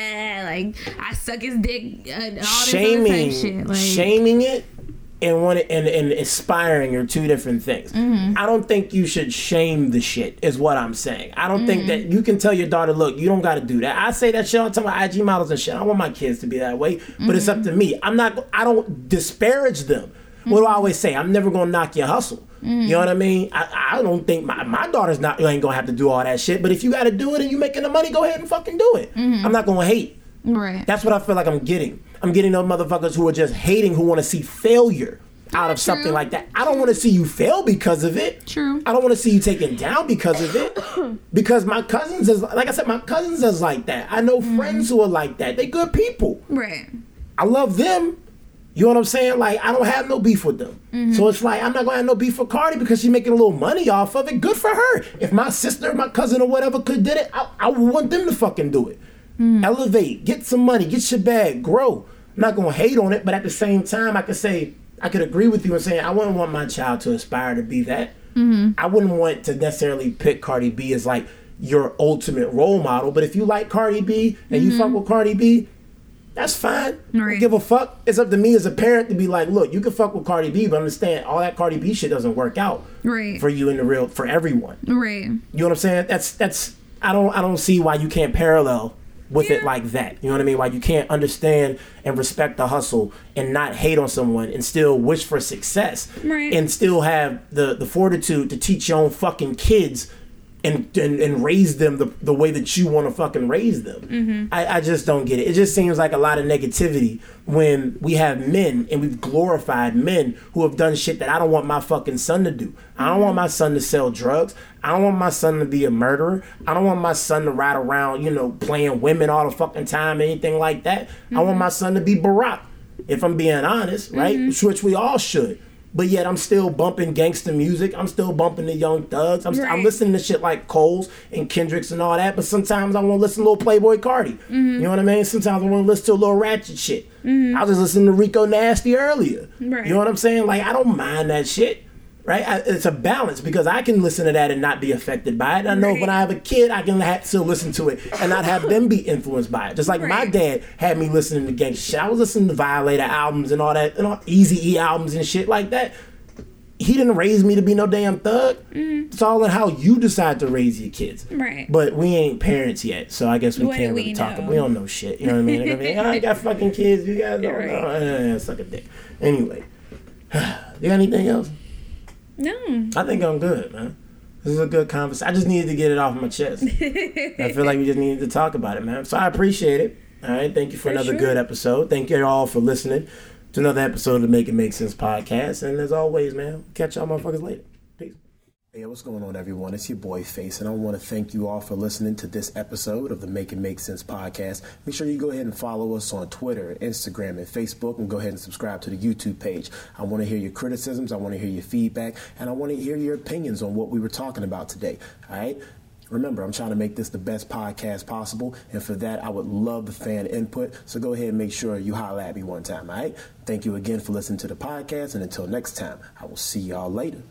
like I suck his dick. Uh, all this other shaming. Like, shaming it, and one and, and aspiring are two different things. Mm-hmm. I don't think you should shame the shit. Is what I'm saying. I don't think that Mm-hmm. you can tell your daughter, look, you don't got to do that. I say that shit all the time. with IG models and shit. I want my kids to be that way, but it's up to me. I'm not. I don't disparage them. What do I always say? I'm never gonna knock your hustle. You know what I mean? I, I don't think my, my daughter's not ain't gonna have to do all that shit. But if you got to do it and you making the money, go ahead and fucking do it. I'm not gonna hate. right. That's what I feel like I'm getting. I'm getting those motherfuckers who are just hating, who want to see failure out of something like that. I don't want to see you fail because of it. True. I don't want to see you taken down because of it. because my cousins is like I said, my cousins is like that. I know Mm-hmm. friends who are like that. They good people. right. I love them. You know what I'm saying? Like I don't have no beef with them. Mm-hmm. So it's like I'm not gonna have no beef with Cardi because she's making a little money off of it. Good for her. If my sister, my cousin, or whatever could did it, I, I would want them to fucking do it. Mm. Elevate, get some money, get your bag, grow. I'm not gonna hate on it, but at the same time, I could say I could agree with you and saying I wouldn't want my child to aspire to be that. Mm-hmm. I wouldn't want to necessarily pick Cardi B as like your ultimate role model. But if you like Cardi B and you fuck with Cardi B, that's fine. I don't Right. give a fuck. It's up to me as a parent to be like, look, you can fuck with Cardi B, but understand all that Cardi B shit doesn't work out Right. for you in the real for everyone. right. You know what I'm saying? That's that's I don't I don't see why you can't parallel with it like that. You know what I mean? Why you can't understand and respect the hustle and not hate on someone and still wish for success Right. and still have the the fortitude to teach your own fucking kids and and, and raise them the, the way that you want to fucking raise them. Mm-hmm. I, I just don't get it. It just seems like a lot of negativity when we have men and we've glorified men who have done shit that I don't want my fucking son to do. I don't want my son to sell drugs. I don't want my son to be a murderer. I don't want my son to ride around, you know, playing women all the fucking time, anything like that. I want my son to be Barack, if I'm being honest, right? Which we all should. But yet I'm still bumping gangster music. I'm still bumping the Young Thugs. I'm, I'm listening to shit like Coles and Kendricks and all that. But sometimes I want to listen to little Playboi Carti. Mm-hmm. You know what I mean? Sometimes I want to listen to a little ratchet shit. Mm-hmm. I was just listening to Rico Nasty earlier. Right. You know what I'm saying? Like I don't mind that shit. Right? I, it's a balance because I can listen to that and not be affected by it. I know when I have a kid, I can ha- still listen to it and not have them be influenced by it. Just like my dad had me listening to gang shit. I was listening to Violator albums and all that, and all Easy E albums and shit like that he didn't raise me to be no damn thug. It's all in how you decide to raise your kids. Right. But we ain't parents yet, so I guess we What can't we really talk. know? We don't know shit. You know what I mean? Be, "Oh, I got fucking kids. You guys don't Right. know. Eh, suck a dick. Anyway, you got anything else? No. I think I'm good, man. This is a good conversation. I just needed to get it off my chest. I feel like we just needed to talk about it, man. So I appreciate it. All right. Thank you for, another sure. good episode. Thank you all for listening. to another episode of the Make It Make Sense podcast. And as always, man, catch y'all motherfuckers later. Hey, what's going on, everyone? It's your boy Face, and I want to thank you all for listening to this episode of the Make It Make Sense podcast. Make sure you go ahead and follow us on Twitter, Instagram, and Facebook, and go ahead and subscribe to the YouTube page. I want to hear your criticisms, I want to hear your feedback, and I want to hear your opinions on what we were talking about today. All right? Remember, I'm trying to make this the best podcast possible, and for that, I would love the fan input. So go ahead and make sure you holler at me one time, all right? Thank you again for listening to the podcast, and until next time, I will see y'all later.